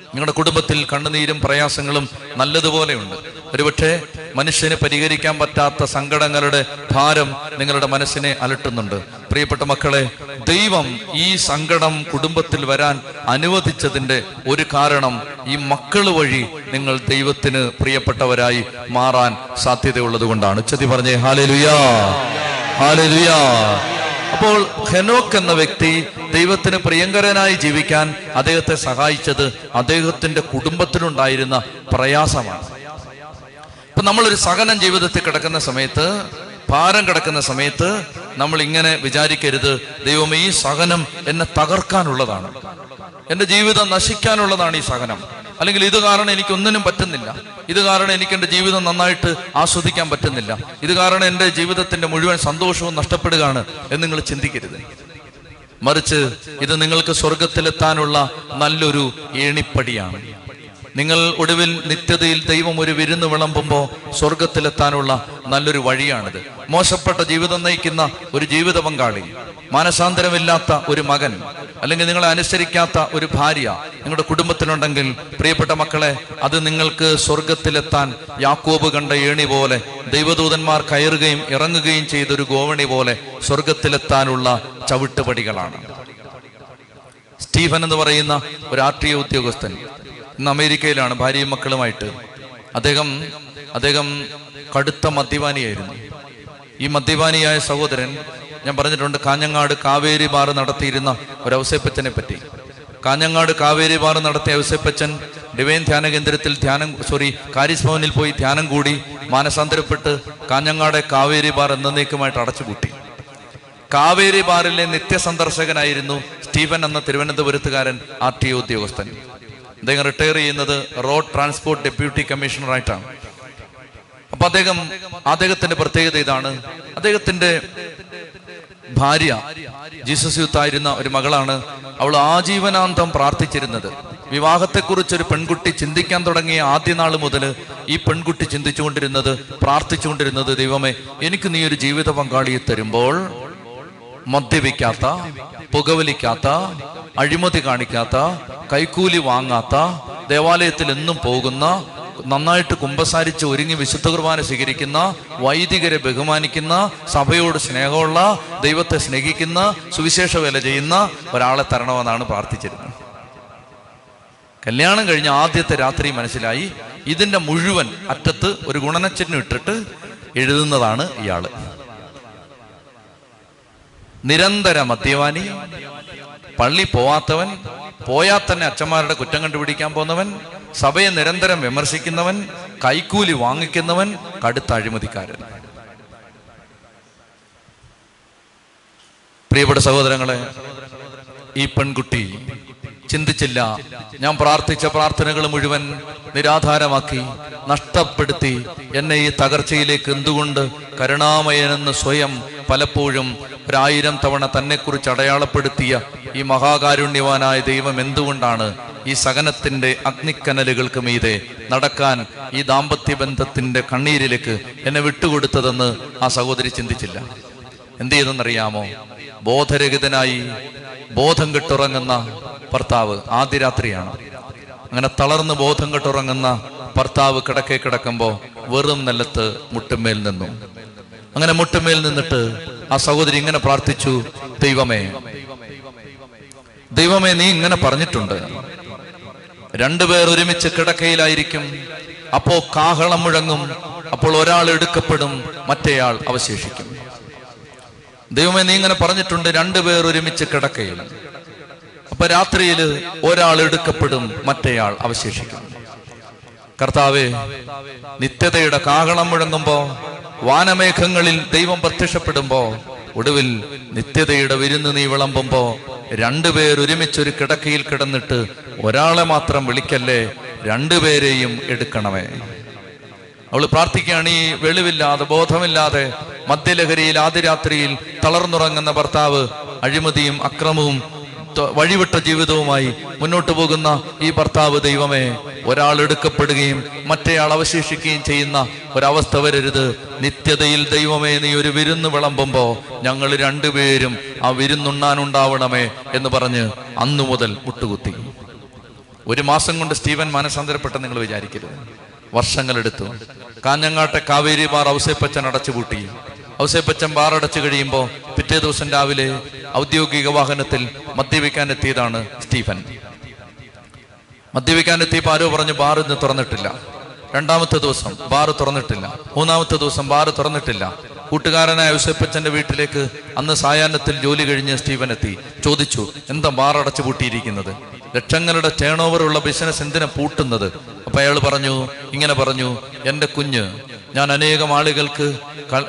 നിങ്ങളുടെ കുടുംബത്തിൽ കണ്ണുനീരും പ്രയാസങ്ങളും നല്ലതുപോലെയുണ്ട്. ഒരുപക്ഷെ മനുഷ്യന് പരിഹരിക്കാൻ പറ്റാത്ത സങ്കടങ്ങളുടെ ഭാരം നിങ്ങളുടെ മനസ്സിനെ അലട്ടുന്നുണ്ട്. പ്രിയപ്പെട്ട മക്കളെ ദൈവം ഈ സങ്കടം കുടുംബത്തിൽ വരാൻ അനുവദിച്ചതിന്റെ ഒരു കാരണം ഈ മക്കൾ വഴി നിങ്ങൾ ദൈവത്തിന് പ്രിയപ്പെട്ടവരായി മാറാൻ സാധ്യതയുള്ളത് കൊണ്ടാണ് ഉച്ചതി പറഞ്ഞേ ഹാലലുയാ ഹാലലുയാ. അപ്പോൾ ഹെനോക്ക് എന്ന വ്യക്തി ദൈവത്തിന് പ്രിയങ്കരനായി ജീവിക്കാൻ അദ്ദേഹത്തെ സഹായിച്ചത് അദ്ദേഹത്തിന്റെ കുടുംബത്തിനുണ്ടായിരുന്ന പ്രയാസമാണ്. ഇപ്പൊ നമ്മളൊരു സഹനം ജീവിതത്തിൽ കിടക്കുന്ന സമയത്ത് ഭാരം കിടക്കുന്ന സമയത്ത് നമ്മൾ ഇങ്ങനെ വിചാരിക്കരുത് ദൈവമേ ഈ സഹനം എന്നെ തകർക്കാനുള്ളതാണ്. എന്റെ ജീവിതം നശിക്കാനുള്ളതാണ് ഈ സഹനം. അല്ലെങ്കിൽ ഇത് കാരണം എനിക്ക് ഒന്നിനും പറ്റുന്നില്ല. ഇത് കാരണം എനിക്ക് എന്റെ ജീവിതം നന്നായിട്ട് ആസ്വദിക്കാൻ പറ്റുന്നില്ല. ഇത് കാരണം എന്റെ ജീവിതത്തിന്റെ മുഴുവൻ സന്തോഷവും നഷ്ടപ്പെടുകയാണ് എന്ന് നിങ്ങൾ ചിന്തിക്കരുത്. മറിച്ച് ഇത് നിങ്ങൾക്ക് സ്വർഗത്തിലെത്താനുള്ള നല്ലൊരു ഏണിപ്പടിയാണ്. നിങ്ങൾ ഒടുവിൽ നിത്യതയിൽ ദൈവം ഒരു വിരുന്ന് വിളമ്പുമ്പോൾ സ്വർഗത്തിലെത്താനുള്ള നല്ലൊരു വഴിയാണിത്. മോശപ്പെട്ട ജീവിതം നയിക്കുന്ന ഒരു ജീവിത പങ്കാളി മാനസാന്തരമില്ലാത്ത ഒരു മകൻ അല്ലെങ്കിൽ നിങ്ങളെ അനുസരിക്കാത്ത ഒരു ഭാര്യ നിങ്ങളുടെ കുടുംബത്തിലുണ്ടെങ്കിൽ പ്രിയപ്പെട്ട മക്കളെ അത് നിങ്ങൾക്ക് സ്വർഗത്തിലെത്താൻ യാക്കോബ് കണ്ട ഏണി പോലെ ദൈവദൂതന്മാർ കയറുകയും ഇറങ്ങുകയും ചെയ്ത ഒരു ഗോവണി പോലെ സ്വർഗത്തിലെത്താനുള്ള ചവിട്ടുപടികളാണ്. സ്റ്റീഫൻ എന്ന് പറയുന്ന ഒരു രാഷ്ട്രീയ ഉദ്യോഗസ്ഥൻ ഇന്ന് അമേരിക്കയിലാണ് ഭാര്യയും മക്കളുമായിട്ട്. അദ്ദേഹം അദ്ദേഹം കടുത്ത മദ്യപാനിയായിരുന്നു. ഈ മദ്യപാനിയായ സഹോദരൻ ഞാൻ പറഞ്ഞിട്ടുണ്ട് കാഞ്ഞങ്ങാട് കാവേരി ബാർ നടത്തിയിരുന്ന ഒരു ഔസേപ്പച്ചനെ പറ്റി കാഞ്ഞങ്ങാട് കാവേരി ബാർ നടത്തിയ ഔസേപ്പച്ചൻ ഡിവൈൻ ധ്യാന കേന്ദ്രത്തിൽ ധ്യാനം സോറി കാരിസ് ഭവനിൽ പോയി ധ്യാനം കൂടി മാനസാന്തരപ്പെട്ട് കാഞ്ഞങ്ങാടെ കാവേരി ബാർ എന്നേക്കുമായിട്ട് അടച്ചുപൂട്ടി. കാവേരി ബാറിലെ നിത്യസന്ദർശകനായിരുന്നു സ്റ്റീഫൻ എന്ന തിരുവനന്തപുരത്തുകാരൻ ആർ ടി ഉദ്യോഗസ്ഥൻ. അദ്ദേഹം റിട്ടയർ ചെയ്യുന്നത് റോഡ് ട്രാൻസ്പോർട്ട് ഡെപ്യൂട്ടി കമ്മീഷണറായിട്ടാണ്. അപ്പൊ അദ്ദേഹം അദ്ദേഹത്തിന്റെ പ്രത്യേകത ഇതാണ്. അദ്ദേഹത്തിന്റെ ഭാര്യ ജീസസ് യൂത്ത് ഒരു മകളാണ്. അവൾ ആജീവനാന്തം പ്രാർത്ഥിച്ചിരുന്നത്. വിവാഹത്തെക്കുറിച്ച് ഒരു പെൺകുട്ടി ചിന്തിക്കാൻ തുടങ്ങിയ ആദ്യ നാൾ മുതൽ ഈ പെൺകുട്ടി ചിന്തിച്ചുകൊണ്ടിരുന്നത് പ്രാർത്ഥിച്ചുകൊണ്ടിരുന്നത് ദൈവമേ എനിക്ക് നീ ഒരു ജീവിത പങ്കാളിയെ തരുമ്പോൾ മദ്യപിക്കാത്ത പുകവലിക്കാത്ത അഴിമതി കാണിക്കാത്ത കൈക്കൂലി വാങ്ങാത്ത ദേവാലയത്തിൽ എന്നും പോകുന്ന നന്നായിട്ട് കുമ്പസാരിച്ച് ഒരുങ്ങി വിശുദ്ധ കുർബാന സ്വീകരിക്കുന്ന വൈദികരെ ബഹുമാനിക്കുന്ന സഭയോട് സ്നേഹമുള്ള ദൈവത്തെ സ്നേഹിക്കുന്ന സുവിശേഷ വേല ചെയ്യുന്ന ഒരാളെ തരണമെന്നാണ് പ്രാർത്ഥിച്ചിരുന്നത്. കല്യാണം കഴിഞ്ഞ ആദ്യത്തെ രാത്രി മനസ്സിലായി ഇതിന്റെ മുഴുവൻ അറ്റത്ത് ഒരു ഗുണനച്ചിഹ്നം ഇട്ടിട്ട് എഴുതുന്നതാണ് ഇയാൾ. നിരന്തര മദ്യപാനി പള്ളി പോവാത്തവൻ പോയാൽ തന്നെ അച്ഛന്മാരുടെ കുറ്റം കണ്ടുപിടിക്കാൻ പോന്നവൻ സഭയെ നിരന്തരം വിമർശിക്കുന്നവൻ കൈക്കൂലി വാങ്ങിക്കുന്നവൻ കടുത്ത അഴിമതിക്കാരൻ. പ്രിയപ്പെട്ട സഹോദരങ്ങളെ ഈ പെൺകുട്ടി ചിന്തിച്ചില്ല. ഞാൻ പ്രാർത്ഥിച്ച പ്രാർത്ഥനകൾ മുഴുവൻ നിരാധാരമാക്കി നഷ്ടപ്പെടുത്തി. എന്നെ ഈ തകർച്ചയിലേക്ക് എന്തുകൊണ്ട് കരുണാമയനെന്ന് സ്വയം പലപ്പോഴും ഒരായിരം തവണ തന്നെക്കുറിച്ച് അടയാളപ്പെടുത്തിയ ഈ മഹാകാരുണ്യവാനായ ദൈവം എന്തുകൊണ്ടാണ് ഈ സഹനത്തിന്റെ അഗ്നിക്കനലുകൾക്ക് മീതെ നടക്കാൻ ഈ ദാമ്പത്യ ബന്ധത്തിന്റെ കണ്ണീരിലേക്ക് എന്നെ വിട്ടുകൊടുത്തതെന്ന് ആ സഹോദരി ചിന്തിച്ചില്ല. എന്ത് ചെയ്തെന്നറിയാമോ? ബോധരഹിതനായി ബോധം കെട്ടുറങ്ങുന്ന ഭർത്താവ് ആദ്യ രാത്രിയാണ് അങ്ങനെ തളർന്ന് ബോധം കെട്ടുറങ്ങുന്ന ഭർത്താവ് കിടക്കെ കിടക്കുമ്പോ വെറും നിലത്ത് മുട്ടുമേൽ നിന്നു. അങ്ങനെ മുട്ടുമേൽ നിന്നിട്ട് ആ സഹോദരി ഇങ്ങനെ പ്രാർത്ഥിച്ചു ദൈവമേ ദൈവമേ നീ ഇങ്ങനെ പറഞ്ഞിട്ടുണ്ട്. രണ്ടുപേർ ഒരുമിച്ച് കിടക്കയിലായിരിക്കും. അപ്പോ കാഹളം മുഴങ്ങും. അപ്പോൾ ഒരാൾ എടുക്കപ്പെടും മറ്റേയാൾ അവശേഷിക്കും. ദൈവമേ നീ ഇങ്ങനെ പറഞ്ഞിട്ടുണ്ട് രണ്ടുപേർ ഒരുമിച്ച് കിടക്കയിൽ അപ്പൊ രാത്രിയിൽ ഒരാൾ എടുക്കപ്പെടും മറ്റേയാൾ അവശേഷിക്കും. കർത്താവെ നിത്യതയുടെ കാഹളം മുഴങ്ങുമ്പോ വാനമേഘങ്ങളിൽ ദൈവം പ്രത്യക്ഷപ്പെടുമ്പോ ഒടുവിൽ നിത്യതയുടെ വിരുന്ന് നീ വിളമ്പുമ്പോ രണ്ടുപേർ ഒരുമിച്ചൊരു കിടക്കയിൽ കിടന്നിട്ട് ഒരാളെ മാത്രം വിളിക്കല്ലേ രണ്ടുപേരെയും എടുക്കണമേ. അവൾ പ്രാർത്ഥിക്കുകയാണ് ഈ വെളിവില്ലാതെ ബോധമില്ലാതെ മദ്യലഹരിയിൽ ആദ്യരാത്രിയിൽ തളർന്നുറങ്ങുന്ന ഭർത്താവ് അഴിമതിയും അക്രമവും വഴിവിട്ട ജീവിതവുമായി മുന്നോട്ട് പോകുന്ന ഈ ഭർത്താവ് ദൈവമേ ഒരാൾ എടുക്കപ്പെടുകയും മറ്റേയാൾ അവശേഷിക്കുകയും ചെയ്യുന്ന ഒരവസ്ഥ വരരുത്. നിത്യതയിൽ ദൈവമേ നീ ഒരു വിരുന്ന് വിളമ്പുമ്പോ ഞങ്ങൾ രണ്ടുപേരും ആ വിരുന്നുണ്ണാനുണ്ടാവണമേ എന്ന് പറഞ്ഞ് അന്നു മുതൽ മുട്ടുകുത്തി. ഒരു മാസം കൊണ്ട് സ്റ്റീവൻ മനസ്സന്തരപ്പെട്ട നിങ്ങൾ വിചാരിക്കരുത്. വർഷങ്ങളെടുത്തു. കാഞ്ഞങ്ങാട്ടെ കാവേരി ബാർ ഔസേപ്പച്ചൻ അടച്ചുപൂട്ടി. ഔസേപ്പച്ചൻ ബാർ അടച്ചു കഴിയുമ്പോൾ പിറ്റേ ദിവസം രാവിലെ ഔദ്യോഗിക വാഹനത്തിൽ മദ്യപിക്കാൻ എത്തിയതാണ് സ്റ്റീഫൻ. മദ്യപിക്കാൻ എത്തിയപ്പോൾ ആരോ പറഞ്ഞു ബാർ ഇന്ന് തുറന്നിട്ടില്ല. രണ്ടാമത്തെ ദിവസം ബാർ തുറന്നിട്ടില്ല. മൂന്നാമത്തെ ദിവസം ബാർ തുറന്നിട്ടില്ല. കൂട്ടുകാരനായ ഔസേപ്പച്ചന്റെ വീട്ടിലേക്ക് അന്ന് സായാഹ്നത്തിൽ ജോലി കഴിഞ്ഞ് സ്റ്റീഫൻ എത്തി ചോദിച്ചു എന്താ ബാർ അടച്ചു പൂട്ടിയിരിക്കുന്നത് ലക്ഷങ്ങളുടെ ടേൺ ഉള്ള ബിസിനസ് എന്തിനാ പൂട്ടുന്നത്? അപ്പൊ അയാൾ പറഞ്ഞു ഇങ്ങനെ പറഞ്ഞു എന്റെ കുഞ്ഞ് ഞാൻ അനേകം ആളുകൾക്ക്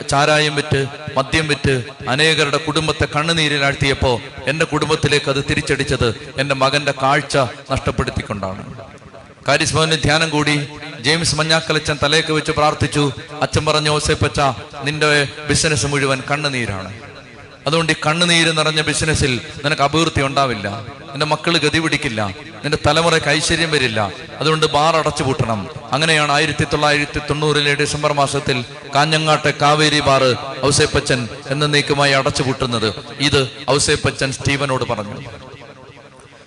ചാരായം വിറ്റ് മദ്യം വിറ്റ് അനേകരുടെ കുടുംബത്തെ കണ്ണുനീരിലാഴ്ത്തിയപ്പോ എന്റെ കുടുംബത്തിലേക്ക് അത് തിരിച്ചടിച്ചത് എന്റെ മകന്റെ കാഴ്ച നഷ്ടപ്പെടുത്തിക്കൊണ്ടാണ്. കാരിസ്മോന് ധ്യാനം കൂടി ജെയിംസ് മഞ്ഞാക്കലച്ചൻ തലേക്ക് വെച്ച് പ്രാർത്ഥിച്ചു. അച്ഛൻ പറഞ്ഞു ഓസേപ്പച്ച നിന്റെ ബിസിനസ് മുഴുവൻ കണ്ണുനീരാണ്. അതുകൊണ്ട് ഈ കണ്ണുനീര് നിറഞ്ഞ ബിസിനസ്സിൽ നിനക്ക് അഭിവൃദ്ധി ഉണ്ടാവില്ല. എന്റെ മക്കൾ ഗതി പിടിക്കില്ല. നിന്റെ തലമുറയ്ക്ക് ഐശ്വര്യം വരില്ല. അതുകൊണ്ട് ബാർ അടച്ചു പൂട്ടണം. അങ്ങനെയാണ് ആയിരത്തി തൊള്ളായിരത്തി തൊണ്ണൂറിലെ ഡിസംബർ മാസത്തിൽ കാഞ്ഞങ്ങാട്ടെ കാവേരി ബാറ് ഔസേപ്പച്ചൻ എന്നേക്കുമായി അടച്ചു പൂട്ടുന്നത്. ഇത് ഔസേപ്പച്ചൻ സ്റ്റീവനോട് പറഞ്ഞു.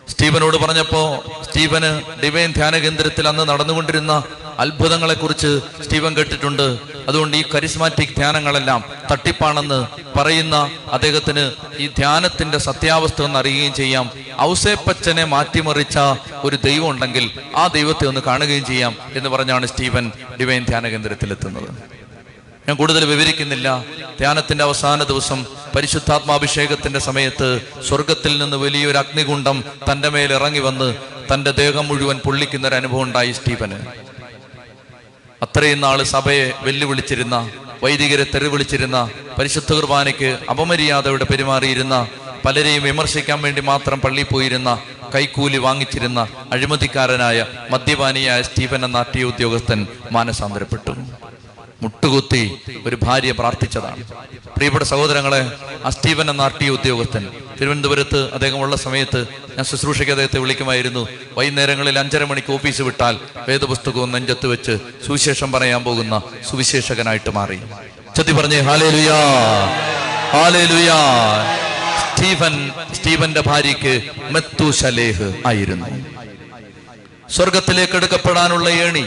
സ്റ്റീവനോട് പറഞ്ഞപ്പോ സ്റ്റീവന് ഡിവൈൻ ധ്യാന കേന്ദ്രത്തിൽ അന്ന് നടന്നുകൊണ്ടിരുന്ന അത്ഭുതങ്ങളെ കുറിച്ച് സ്റ്റീവൻ കേട്ടിട്ടുണ്ട്. അതുകൊണ്ട് ഈ കരിസ്മാറ്റിക് ധ്യാനങ്ങളെല്ലാം തട്ടിപ്പാണെന്ന് പറയുന്ന അദ്ദേഹത്തിന് ഈ ധ്യാനത്തിന്റെ സത്യാവസ്ഥ ഒന്ന് അറിയുകയും ചെയ്യാം. ഔസേപ്പച്ചനെ മാറ്റിമറിച്ച ഒരു ദൈവം ഉണ്ടെങ്കിൽ ആ ദൈവത്തെ ഒന്ന് കാണുകയും ചെയ്യാം എന്ന് പറഞ്ഞാണ് സ്റ്റീവൻ ഡിവൈൻ ധ്യാന കേന്ദ്രത്തിൽ എത്തുന്നത് ഞാൻ കൂടുതൽ വിവരിക്കുന്നില്ല. ധ്യാനത്തിന്റെ അവസാന ദിവസം പരിശുദ്ധാത്മാഭിഷേകത്തിന്റെ സമയത്ത് സ്വർഗത്തിൽ നിന്ന് വലിയൊരു അഗ്നികുണ്ഡം തന്റെ മേൽ ഇറങ്ങി വന്ന് തന്റെ ദേഹം മുഴുവൻ പൊള്ളിക്കുന്ന ഒരു അനുഭവം ഉണ്ടായി സ്റ്റീഫന് അത്രയും നാൾ സഭയെ വെല്ലുവിളിച്ചിരുന്ന വൈദികരെ തെരുവിളിച്ചിരുന്ന പരിശുദ്ധ കുർബാനയ്ക്ക് അപമര്യാദയോടെ പെരുമാറിയിരുന്ന പലരെയും വിമർശിക്കാൻ വേണ്ടി മാത്രം പള്ളി പോയിരുന്ന കൈക്കൂലി വാങ്ങിച്ചിരുന്ന അഴിമതിക്കാരനായ മദ്യപാനിയായ സ്റ്റീഫൻ എന്ന ആർ ഉദ്യോഗസ്ഥൻ മാനസാന്തരപ്പെട്ടു. മുട്ടുകുത്തി ഒരു ഭാര്യ പ്രാർത്ഥിച്ചതാണ്. പ്രിയപ്പെട്ട സഹോദരങ്ങളെ ആ സ്റ്റീവൻ എന്ന ആർ ടി ഉദ്യോഗസ്ഥൻ. തിരുവനന്തപുരത്ത് അദ്ദേഹമുള്ള സമയത്ത് ഞാൻ ശുശ്രൂഷയ്ക്ക് അദ്ദേഹത്തെ വിളിക്കുമായിരുന്നു. വൈകുന്നേരങ്ങളിൽ അഞ്ചര മണിക്ക് ഓഫീസ് വിട്ടാൽ വേദപുസ്തകവും നെഞ്ചത്ത് വെച്ച് സുവിശേഷം പറയാൻ പോകുന്ന സുവിശേഷകനായിട്ട് മാറി. ചത്തി പറഞ്ഞേ ഹാലേ ലുയാ സ്റ്റീഫൻ സ്റ്റീഫന്റെ ഭാര്യയ്ക്ക് മെത്തൂശലേഹ് ആയിരുന്നു. സ്വർഗത്തിലേക്ക് എടുക്കപ്പെടാനുള്ള ഏണി.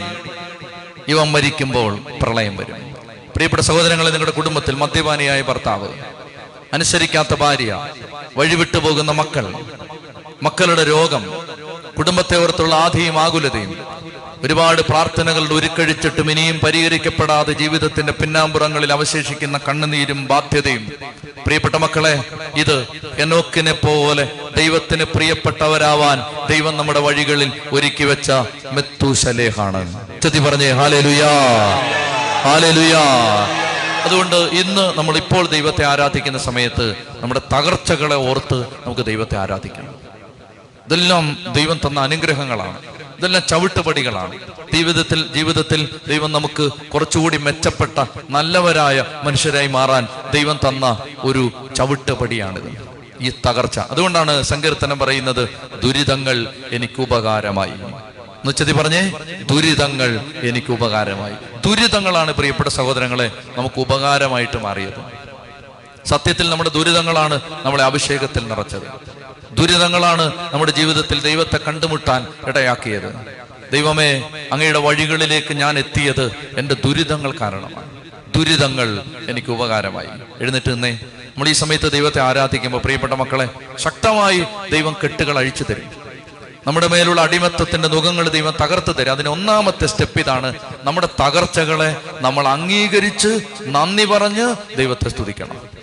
ഇവൻ മരിക്കുമ്പോൾ പ്രളയം വരും. പ്രിയപ്പെട്ട സഹോദരങ്ങളെ നിങ്ങളുടെ കുടുംബത്തിൽ മദ്യപാനിയായ ഭർത്താവ് അനുസരിക്കാത്ത ഭാര്യ വഴിവിട്ടു പോകുന്ന മക്കൾ മക്കളുടെ രോഗം കുടുംബത്തെ ഓർത്തുള്ള ആധിയും ആകുലതയും ഒരുപാട് പ്രാർത്ഥനകളുടെ ഉരുക്കഴിച്ചിട്ടും ഇനിയും പരിഹരിക്കപ്പെടാതെ ജീവിതത്തിന്റെ പിന്നാമ്പുറങ്ങളിൽ അവശേഷിക്കുന്ന കണ്ണുനീരും ബാധ്യതയും. പ്രിയപ്പെട്ട മക്കളെ ഇത് എനോക്കിനെ പോലെ ദൈവത്തിന് പ്രിയപ്പെട്ടവരാവാൻ ദൈവം നമ്മുടെ വഴികളിൽ ഒരുക്കി വെച്ച മെത്തൂശലേഹാണ്. ചതി പറഞ്ഞേ ഹാലേലുയാ. ഹാലേലുയാ. അതുകൊണ്ട് ഇന്ന് നമ്മൾ ഇപ്പോൾ ദൈവത്തെ ആരാധിക്കുന്ന സമയത്ത് നമ്മുടെ തകർച്ചകളെ ഓർത്ത് നമുക്ക് ദൈവത്തെ ആരാധിക്കണം ഇതെല്ലാം ദൈവം തന്ന അനുഗ്രഹങ്ങളാണ്. ഇതെല്ലാം ചവിട്ടുപടികളാണ്. ജീവിതത്തിൽ ജീവിതത്തിൽ ദൈവം നമുക്ക് കുറച്ചുകൂടി മെച്ചപ്പെട്ട നല്ലവരായ മനുഷ്യരായി മാറാൻ ദൈവം തന്ന ഒരു ചവിട്ടുപടിയാണിത്. ഈ തകർച്ച. അതുകൊണ്ടാണ് സങ്കീർത്തനം പറയുന്നത് ദുരിതങ്ങൾ എനിക്ക് ഉപകാരമായി എന്നുവെച്ചതി പറഞ്ഞേ? ദുരിതങ്ങൾ എനിക്ക് ഉപകാരമായി. ദുരിതങ്ങളാണ് പ്രിയപ്പെട്ട സഹോദരങ്ങളെ നമുക്ക് ഉപകാരമായിട്ട് മാറിയത്. സത്യത്തിൽ നമ്മുടെ ദുരിതങ്ങളാണ് നമ്മളെ അഭിഷേകത്തിൽ നിറച്ചത്. ദുരിതങ്ങളാണ് നമ്മുടെ ജീവിതത്തിൽ ദൈവത്തെ കണ്ടുമുട്ടാൻ ഇടയാക്കിയത്. ദൈവമേ അങ്ങയുടെ വഴികളിലേക്ക് ഞാൻ എത്തിയത് എന്റെ ദുരിതങ്ങൾ കാരണമാണ്. ദുരിതങ്ങൾ എനിക്ക് ഉപകാരമായി. എഴുന്നേറ്റ് നിന്നേ. നമ്മൾ ഈ സമയത്ത് ദൈവത്തെ ആരാധിക്കുമ്പോൾ പ്രിയപ്പെട്ട മക്കളെ ശക്തമായി ദൈവം കെട്ടുകൾ അഴിച്ചു തരും നമ്മുടെ മേലുള്ള അടിമത്തത്തിന്റെ മുഖങ്ങൾ ദൈവം തകർത്ത് തരും. അതിന് ഒന്നാമത്തെ സ്റ്റെപ്പ് ഇതാണ് നമ്മുടെ തകർച്ചകളെ നമ്മൾ അംഗീകരിച്ച് നന്ദി പറഞ്ഞ് ദൈവത്തെ സ്തുതിക്കണം.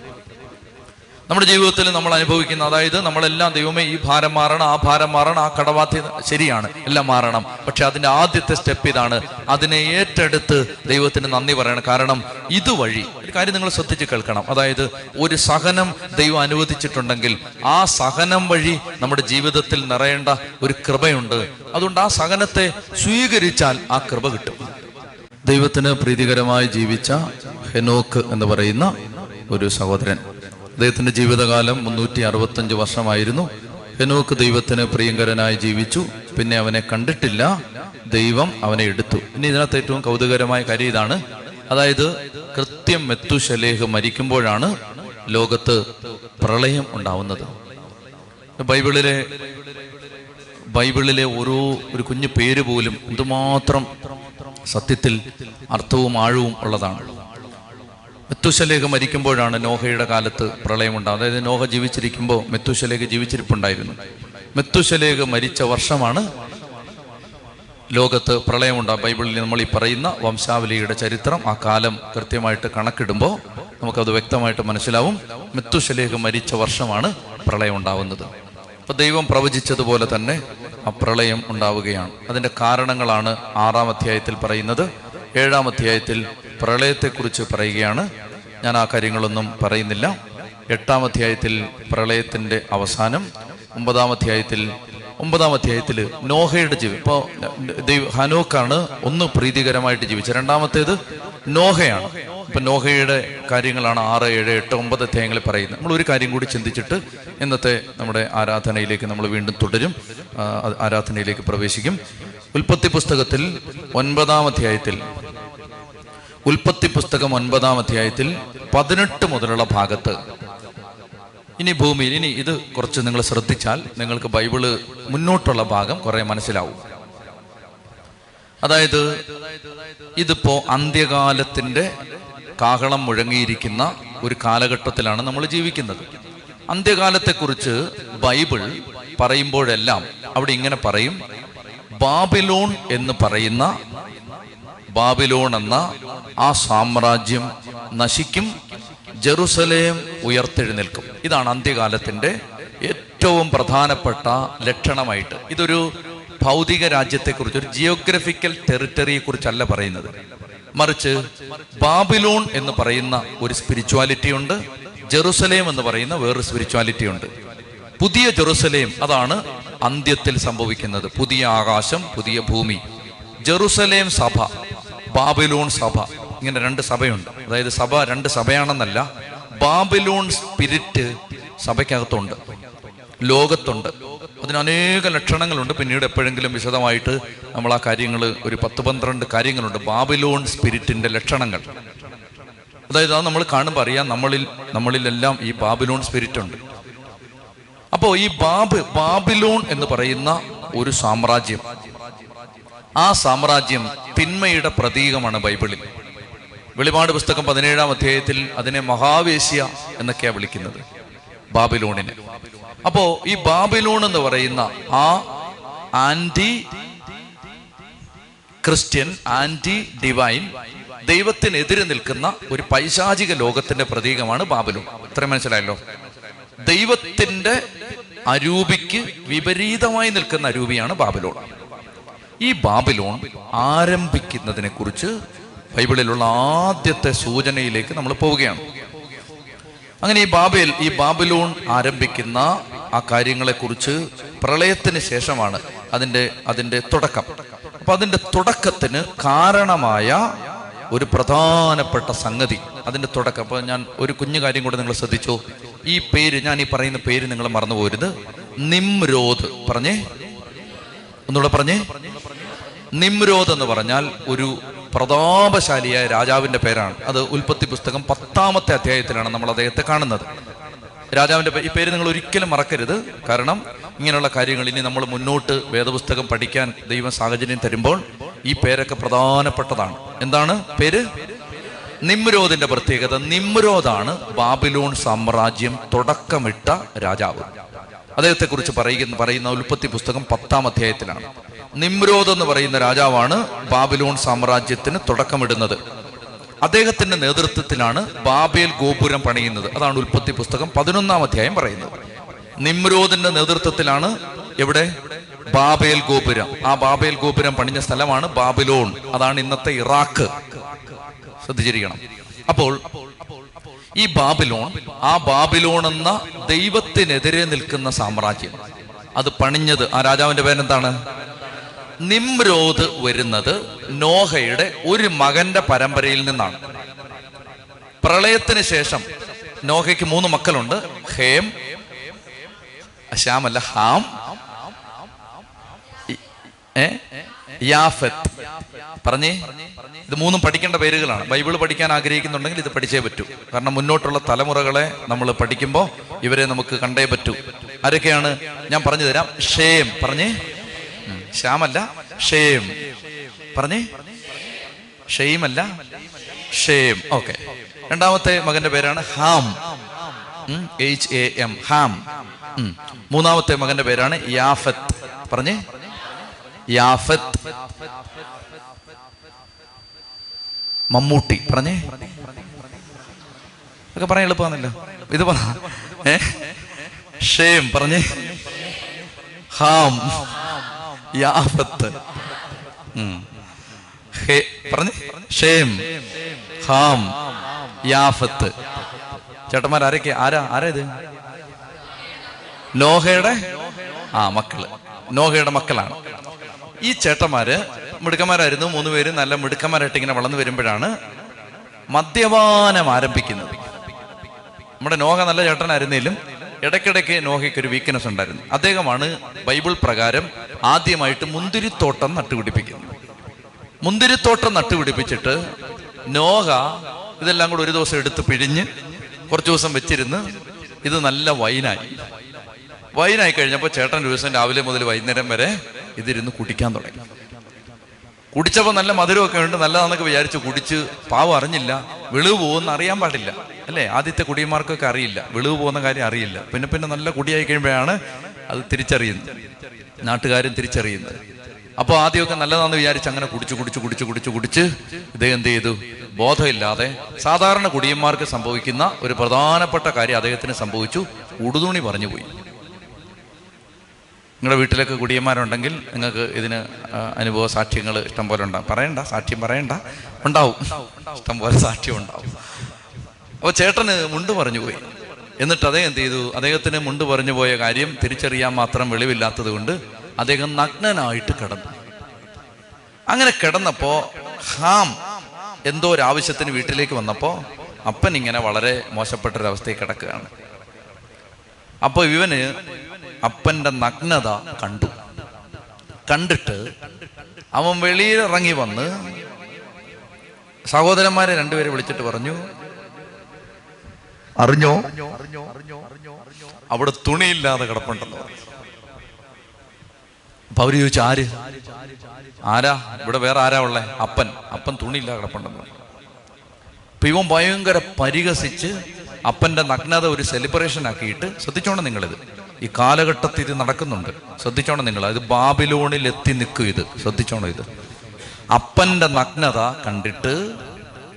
നമ്മുടെ ജീവിതത്തിൽ നമ്മൾ അനുഭവിക്കുന്ന അതായത് നമ്മളെല്ലാം ദൈവമേ ഈ ഭാരം മാറണം ആ ഭാരം മാറണം ആ കടബാധ്യത ശരിയാണ് എല്ലാം മാറണം. പക്ഷെ അതിന്റെ ആദ്യത്തെ സ്റ്റെപ്പ് ഇതാണ്. അതിനെ ഏറ്റെടുത്ത് ദൈവത്തിന് നന്ദി പറയണം. കാരണം ഇതുവഴി ഒരു കാര്യം നിങ്ങൾ ശ്രദ്ധിച്ച് കേൾക്കണം. അതായത് ഒരു സഹനം ദൈവം അനുവദിച്ചിട്ടുണ്ടെങ്കിൽ ആ സഹനം വഴി നമ്മുടെ ജീവിതത്തിൽ നിറയേണ്ട ഒരു കൃപയുണ്ട്. അതുകൊണ്ട് ആ സഹനത്തെ സ്വീകരിച്ചാൽ ആ കൃപ കിട്ടും. ദൈവത്തിന് പ്രീതികരമായി ജീവിച്ച ഹെനോക്ക് എന്ന് പറയുന്ന ഒരു സഹോദരൻ. അദ്ദേഹത്തിന്റെ ജീവിതകാലം മുന്നൂറ്റി അറുപത്തഞ്ച് വർഷമായിരുന്നു. ഹെനോക്ക് ദൈവത്തിന് പ്രിയങ്കരനായി ജീവിച്ചു. പിന്നെ അവനെ കണ്ടിട്ടില്ല. ദൈവം അവനെ എടുത്തു. ഇനി ഇതിനകത്ത് ഏറ്റവും കൗതുകരമായ കാര്യം ഇതാണ്. അതായത് കൃത്യം മെത്തുശലേഹ് മരിക്കുമ്പോഴാണ് ലോകത്ത് പ്രളയം ഉണ്ടാവുന്നത്. ബൈബിളിലെ ബൈബിളിലെ ഓരോ ഒരു കുഞ്ഞു പേര് പോലും എന്തുമാത്രം സത്യത്തിൽ അർത്ഥവും ആഴവും ഉള്ളതാണ്. മെത്തുശലേഖ മരിക്കുമ്പോഴാണ് നോഹയുടെ കാലത്ത് പ്രളയമുണ്ടാകുന്നത് അതായത് നോഹ ജീവിച്ചിരിക്കുമ്പോൾ മെത്തുശലേഖ ജീവിച്ചിരിപ്പുണ്ടായിരുന്നു. മെത്തുശലേഖ മരിച്ച വർഷമാണ് ലോകത്ത് പ്രളയമുണ്ടാകും ബൈബിളിൽ നമ്മൾ ഈ പറയുന്ന വംശാവലിയുടെ ചരിത്രം. ആ കാലം കൃത്യമായിട്ട് കണക്കിടുമ്പോൾ നമുക്കത് വ്യക്തമായിട്ട് മനസ്സിലാവും. മെത്തുശലേഖ മരിച്ച വർഷമാണ് പ്രളയം ഉണ്ടാവുന്നത് അപ്പൊ ദൈവം പ്രവചിച്ചതുപോലെ തന്നെ ആ പ്രളയം ഉണ്ടാവുകയാണ്. അതിന്റെ കാരണങ്ങളാണ് ആറാം അധ്യായത്തിൽ പറയുന്നത്. ഏഴാം അധ്യായത്തിൽ പ്രളയത്തെക്കുറിച്ച് പറയുകയാണ്. ഞാൻ ആ കാര്യങ്ങളൊന്നും പറയുന്നില്ല. എട്ടാം അധ്യായത്തിൽ പ്രളയത്തിന്റെ അവസാനം ഒമ്പതാം അധ്യായത്തിൽ ഒമ്പതാം അധ്യായത്തിൽ നോഹയുടെ ജീവി ഇപ്പോൾ ദൈവ ഹനോക്കാണ് ഒന്ന് പ്രീതികരമായിട്ട് ജീവിച്ചത്. രണ്ടാമത്തേത് നോഹയാണ്. ഇപ്പൊ നോഹയുടെ കാര്യങ്ങളാണ് ആറ് ഏഴ് എട്ട് ഒമ്പത് അധ്യായങ്ങളിൽ പറയുന്നത്. നമ്മൾ ഒരു കാര്യം കൂടി ചിന്തിച്ചിട്ട് ഇന്നത്തെ നമ്മുടെ ആരാധനയിലേക്ക് നമ്മൾ വീണ്ടും തുടരും. ആരാധനയിലേക്ക് പ്രവേശിക്കും. ഉൽപ്പത്തി പുസ്തകത്തിൽ ഒൻപതാം അധ്യായത്തിൽ ഉൽപ്പത്തി പുസ്തകം ഒൻപതാം അധ്യായത്തിൽ പതിനെട്ട് മുതലുള്ള ഭാഗത്ത്. ഇനി ഭൂമിയിൽ ഇനി ഇത് കുറച്ച് നിങ്ങൾ ശ്രദ്ധിച്ചാൽ നിങ്ങൾക്ക് ബൈബിൾ മുന്നോട്ടുള്ള ഭാഗം കുറെ മനസ്സിലാവും. അതായത് ഇതിപ്പോ അന്ത്യകാലത്തിന്റെ കാഹളം മുഴങ്ങിയിരിക്കുന്ന ഒരു കാലഘട്ടത്തിലാണ് നമ്മൾ ജീവിക്കുന്നത്. അന്ത്യകാലത്തെക്കുറിച്ച് ബൈബിൾ പറയുമ്പോഴെല്ലാം അവിടെ ഇങ്ങനെ പറയും ബാബിലോൺ എന്ന് പറയുന്ന ബാബിലോൺ എന്ന ആ സാമ്രാജ്യം നശിക്കും ജെറുസലേം ഉയർത്തെഴുന്നേൽക്കും. ഇതാണ് അന്ത്യകാലത്തിന്റെ ഏറ്റവും പ്രധാനപ്പെട്ട ലക്ഷണമായിട്ട്. ഇതൊരു ഭൗതിക രാജ്യത്തെക്കുറിച്ച് ഒരു ജിയോഗ്രഫിക്കൽ ടെറിട്ടറിയെ കുറിച്ചല്ല പറയുന്നത്. മറിച്ച് ബാബിലോൺ എന്ന് പറയുന്ന ഒരു സ്പിരിച്വാലിറ്റി ഉണ്ട് ജെറുസലേം എന്ന് പറയുന്ന വേറൊരു സ്പിരിച്വാലിറ്റി ഉണ്ട്. പുതിയ ജെറുസലേം അതാണ് അന്ത്യത്തിൽ സംഭവിക്കുന്നത്. പുതിയ ആകാശം പുതിയ ഭൂമി. ജെറുസലേം സഭ ബാബിലോൺ സഭ. ഇങ്ങനെ രണ്ട് സഭയുണ്ട്. അതായത് സഭ രണ്ട് സഭയാണെന്നല്ല ബാബിലോൺ സ്പിരിറ്റ് സഭയ്ക്കകത്തുണ്ട് ലോകത്തുണ്ട്. അതിന് അനേക ലക്ഷണങ്ങളുണ്ട്. പിന്നീട് എപ്പോഴെങ്കിലും വിശദമായിട്ട് നമ്മൾ ആ കാര്യങ്ങൾ ഒരു പത്ത് പന്ത്രണ്ട് കാര്യങ്ങളുണ്ട്. ബാബിലോൺ സ്പിരിറ്റിന്റെ ലക്ഷണങ്ങൾ. അതായത് അത് നമ്മൾ കാണുമ്പോൾ അറിയാം നമ്മളിൽ നമ്മളിലെല്ലാം ഈ ബാബിലോൺ സ്പിരിറ്റ് ഉണ്ട് അപ്പോൾ ഈ ബാബ് ബാബിലോൺ എന്ന് പറയുന്ന ഒരു സാമ്രാജ്യം. ആ സാമ്രാജ്യം തിന്മയുടെ പ്രതീകമാണ് ബൈബിളിൽ. വെളിപാട് പുസ്തകം പതിനേഴാം അധ്യായത്തിൽ അതിനെ മഹാവേശ്യ എന്നൊക്കെയാണ് വിളിക്കുന്നത് ബാബിലോണിനെ. അപ്പോ ഈ ബാബിലോൺ എന്ന് പറയുന്ന ആ ആന്റി ക്രിസ്ത്യൻ ആന്റി ഡിവൈൻ ദൈവത്തിനെതിരെ നിൽക്കുന്ന ഒരു പൈശാചിക ലോകത്തിന്റെ പ്രതീകമാണ് ബാബിലോൺ. ഇത്ര മനസ്സിലായല്ലോ? ദൈവത്തിന്റെ അരൂപിക്ക് വിപരീതമായി നിൽക്കുന്ന അരൂപിയാണ് ബാബിലോൺ. ഈ ബാബിലോൺ ആരംഭിക്കുന്നതിനെ കുറിച്ച് ബൈബിളിലുള്ള ആദ്യത്തെ സൂചനയിലേക്ക് നമ്മൾ പോവുകയാണ്. അങ്ങനെ ഈ ബാബേൽ ഈ ബാബിലോൺ ആരംഭിക്കുന്ന ആ കാര്യങ്ങളെക്കുറിച്ച് പ്രളയത്തിന് ശേഷമാണ് അതിന്റെ അതിന്റെ തുടക്കം. അപ്പൊ അതിന്റെ തുടക്കത്തിന് കാരണമായ ഒരു പ്രധാനപ്പെട്ട സംഗതി. അതിന്റെ തുടക്കം അപ്പൊ ഞാൻ ഒരു കുഞ്ഞു കാര്യം കൂടെ നിങ്ങൾ ശ്രദ്ധിച്ചു? ഈ പേര് ഞാൻ ഈ പറയുന്ന പേര് നിങ്ങൾ മറന്നു പോരുത് നിമ്രോദ്. പറഞ്ഞേ ഒന്നുകൂടെ പറഞ്ഞേ? നിമ്രോദ് എന്ന് പറഞ്ഞാൽ ഒരു പ്രതാപശാലിയായ രാജാവിന്റെ പേരാണ്. അത് ഉൽപ്പത്തി പുസ്തകം പത്താമത്തെ അധ്യായത്തിലാണ് നമ്മൾ അദ്ദേഹത്തെ കാണുന്നത്. രാജാവിന്റെ ഈ പേര് നിങ്ങൾ ഒരിക്കലും മറക്കരുത്. കാരണം ഇങ്ങനെയുള്ള കാര്യങ്ങൾ ഇനി നമ്മൾ മുന്നോട്ട് വേദപുസ്തകം പഠിക്കാൻ ദൈവ സാഹചര്യം തരുമ്പോൾ ഈ പേരൊക്കെ പ്രധാനപ്പെട്ടതാണ്. എന്താണ് പേര്? നിമ്രോദിന്റെ പ്രത്യേകത. നിമ്രോദാണ് ബാബിലോൺ സാമ്രാജ്യം തുടക്കമിട്ട രാജാവ്. അദ്ദേഹത്തെ കുറിച്ച് പറയുന്ന പറയുന്ന ഉൽപ്പത്തി പുസ്തകം പത്താം അധ്യായത്തിലാണ്. നിമ്രോദ് എന്ന് പറയുന്ന രാജാവാണ് ബാബിലോൺ സാമ്രാജ്യത്തിന് തുടക്കമിടുന്നത്. അദ്ദേഹത്തിന്റെ നേതൃത്വത്തിലാണ് ബാബേൽ ഗോപുരം പണിയുന്നത്. അതാണ് ഉൽപ്പത്തി പുസ്തകം പതിനൊന്നാം അധ്യായം പറയുന്നത്. നിമ്രോദിന്റെ നേതൃത്വത്തിലാണ് എവിടെ? ബാബേൽ ഗോപുരം. ആ ബാബേൽ ഗോപുരം പണിഞ്ഞ സ്ഥലമാണ് ബാബിലോൺ. അതാണ് ഇന്നത്തെ ഇറാഖ്. ശ്രദ്ധിച്ചിരിക്കണം. അപ്പോൾ ഈ ബാബിലോൺ ആ ബാബിലോൺ എന്ന ദൈവത്തിനെതിരെ നിൽക്കുന്ന സാമ്രാജ്യം. അത് പണിഞ്ഞത് ആ രാജാവിന്റെ പേരെന്താണ്? നിംരോദ് വരുന്നത് നോഹയുടെ ഒരു മകന്റെ പരമ്പരയിൽ നിന്നാണ്. പ്രളയത്തിന് ശേഷം നോഹയ്ക്ക് മൂന്ന് മക്കളുണ്ട്. ഹേം ശ്യാമല്ല ഹാം ഏ? യാഫത്ത്. പറഞ്ഞേ? ഇത് മൂന്നും പഠിക്കേണ്ട പേരുകളാണ്. ബൈബിൾ പഠിക്കാൻ ആഗ്രഹിക്കുന്നുണ്ടെങ്കിൽ ഇത് പഠിച്ചേ പറ്റൂ. കാരണം മുന്നോട്ടുള്ള തലമുറകളെ നമ്മൾ പഠിക്കുമ്പോൾ ഇവരെ നമുക്ക് കണ്ടേ പറ്റൂ. ആരൊക്കെയാണ്? ഞാൻ പറഞ്ഞു തരാം. ഷേം. പറഞ്ഞേ? ശ്യാമല്ല? ഷേം. പറഞ്ഞേ? ഷെയ്മല്ല? ഷേം. ഓക്കെ. രണ്ടാമത്തെ മകന്റെ പേരാണ് Ham. H A M Ham. മൂന്നാമത്തെ മകന്റെ പേരാണ് യാഫത്ത്. പറഞ്ഞേ? യാഫത്ത്. മമ്മൂട്ടി. പറഞ്ഞേ? ഒക്കെ പറയാൻ എളുപ്പമാണല്ലോ. ഇത് പറ. പറഞ്ഞേ? ഹാം. യാഫത്ത്. പറഞ്ഞേ? ഷേം. ഹാം. യാഫത്ത്. ചേട്ടന്മാർ ആരൊക്കെ? ആരാ? ആരാ ഇത്? നോഹയുടെ? ആ മക്കൾ. നോഹയുടെ മക്കളാണ്. ഈ ചേട്ടന്മാര് മിടുക്കന്മാരായിരുന്നു മൂന്ന് പേര് നല്ല മിടുക്കന്മാരായിട്ട് ഇങ്ങനെ വളർന്നു വരുമ്പോഴാണ് മദ്യപാനം ആരംഭിക്കുന്നത്. നമ്മുടെ നോഹ നല്ല ചേട്ടനായിരുന്നേലും ഇടയ്ക്കിടയ്ക്ക് നോഹയ്ക്ക് ഒരു വീക്ക്നെസ് ഉണ്ടായിരുന്നു. അദ്ദേഹമാണ് ബൈബിൾ പ്രകാരം ആദ്യമായിട്ട് മുന്തിരിത്തോട്ടം നട്ടുപിടിപ്പിക്കുന്നത്. മുന്തിരിത്തോട്ടം നട്ടുപിടിപ്പിച്ചിട്ട് നോഹ ഇതെല്ലാം കൂടെ ഒരു ദിവസം എടുത്ത് പിഴിഞ്ഞ് കുറച്ച് ദിവസം വെച്ചിരുന്ന് ഇത് നല്ല വൈനായി. വൈനായി കഴിഞ്ഞപ്പോൾ ചേട്ടൻ ഒരു ദിവസം രാവിലെ മുതൽ വൈകുന്നേരം വരെ ഇതിരുന്ന് കുടിക്കാൻ തുടങ്ങി. കുടിച്ചപ്പോൾ നല്ല മധുരമൊക്കെ ഉണ്ട് നല്ലതാണെന്നൊക്കെ വിചാരിച്ച് കുടിച്ച് പാവം അറിഞ്ഞില്ല വെളിവ് പോകുമെന്ന് അറിയാൻ പാടില്ല. അല്ലേ? ആദ്യത്തെ കുടിയന്മാർക്കൊക്കെ അറിയില്ല വെളിവ് പോകുന്ന കാര്യം അറിയില്ല. പിന്നെ പിന്നെ നല്ല കുടിയായി കഴിയുമ്പോഴാണ് അത് തിരിച്ചറിയുന്നത്. നാട്ടുകാരും തിരിച്ചറിയുന്നത്. അപ്പോൾ ആദ്യമൊക്കെ നല്ലതാണെന്ന് വിചാരിച്ച് അങ്ങനെ കുടിച്ച് കുടിച്ച് കുടിച്ച് കുടിച്ച് കുടിച്ച് ഇദ്ദേഹം എന്ത് ചെയ്തു? ബോധമില്ലാതെ സാധാരണ കുടിയന്മാർക്ക് സംഭവിക്കുന്ന ഒരു പ്രധാനപ്പെട്ട കാര്യം അദ്ദേഹത്തിന് സംഭവിച്ചു. ഉടുതുണി പറഞ്ഞു പോയി. നിങ്ങളുടെ വീട്ടിലൊക്കെ കുടിയന്മാരുണ്ടെങ്കിൽ നിങ്ങൾക്ക് ഇതിന് അനുഭവ സാക്ഷ്യങ്ങൾ ഇഷ്ടം പോലെ ഉണ്ടാവും. പറയണ്ട സാക്ഷ്യം പറയണ്ട. ഉണ്ടാവും. ഇഷ്ടം പോലെ സാക്ഷ്യം ഉണ്ടാവും. അപ്പോൾ ചേട്ടന് മുണ്ട് പറഞ്ഞു പോയി. എന്നിട്ട് അദ്ദേഹം എന്ത് ചെയ്തു? അദ്ദേഹത്തിന് മുണ്ട് പറഞ്ഞു പോയ കാര്യം തിരിച്ചറിയാൻ മാത്രം വെളിവില്ലാത്തത് കൊണ്ട് അദ്ദേഹം നഗ്നനായിട്ട് കിടന്നു. അങ്ങനെ കിടന്നപ്പോ ഹാം എന്തോ ഒരു ആവശ്യത്തിന് വീട്ടിലേക്ക് വന്നപ്പോ അപ്പൻ ഇങ്ങനെ വളരെ മോശപ്പെട്ടൊരവസ്ഥയിൽ കിടക്കുകയാണ്. അപ്പോൾ ഇവന് അപ്പന്റെ നഗ്നത കണ്ടു. കണ്ടിട്ട് അവൻ വെളിയിൽ ഇറങ്ങി വന്ന് സഹോദരന്മാരെ രണ്ടുപേരെ വിളിച്ചിട്ട് പറഞ്ഞു അറിഞ്ഞോ? അവിടെ തുണിയില്ലാതെ കിടപ്പുണ്ടെന്ന് പറഞ്ഞു. അപ്പൊ അവർ ചോദിച്ചു ആര്? ആരാ? ഇവിടെ വേറെ ആരാ ഉള്ളേ? അപ്പൻ. അപ്പൻ തുണിയില്ലാതെ കിടപ്പുണ്ടെന്ന് പറഞ്ഞു. അപ്പൊ ഇവൻ ഭയങ്കര പരിഹസിച്ച് അപ്പന്റെ നഗ്നത ഒരു സെലിബ്രേഷൻ ആക്കിയിട്ട് ശ്രദ്ധിച്ചോണം നിങ്ങളിത്. ഈ കാലഘട്ടത്തിൽ ഇത് നടക്കുന്നുണ്ട്. ശ്രദ്ധിച്ചോണം നിങ്ങൾ. അത് ബാബിലോണിൽ എത്തി നിൽക്കും ഇത്. ശ്രദ്ധിച്ചോണം ഇത്. അപ്പന്റെ നഗ്നത കണ്ടിട്ട്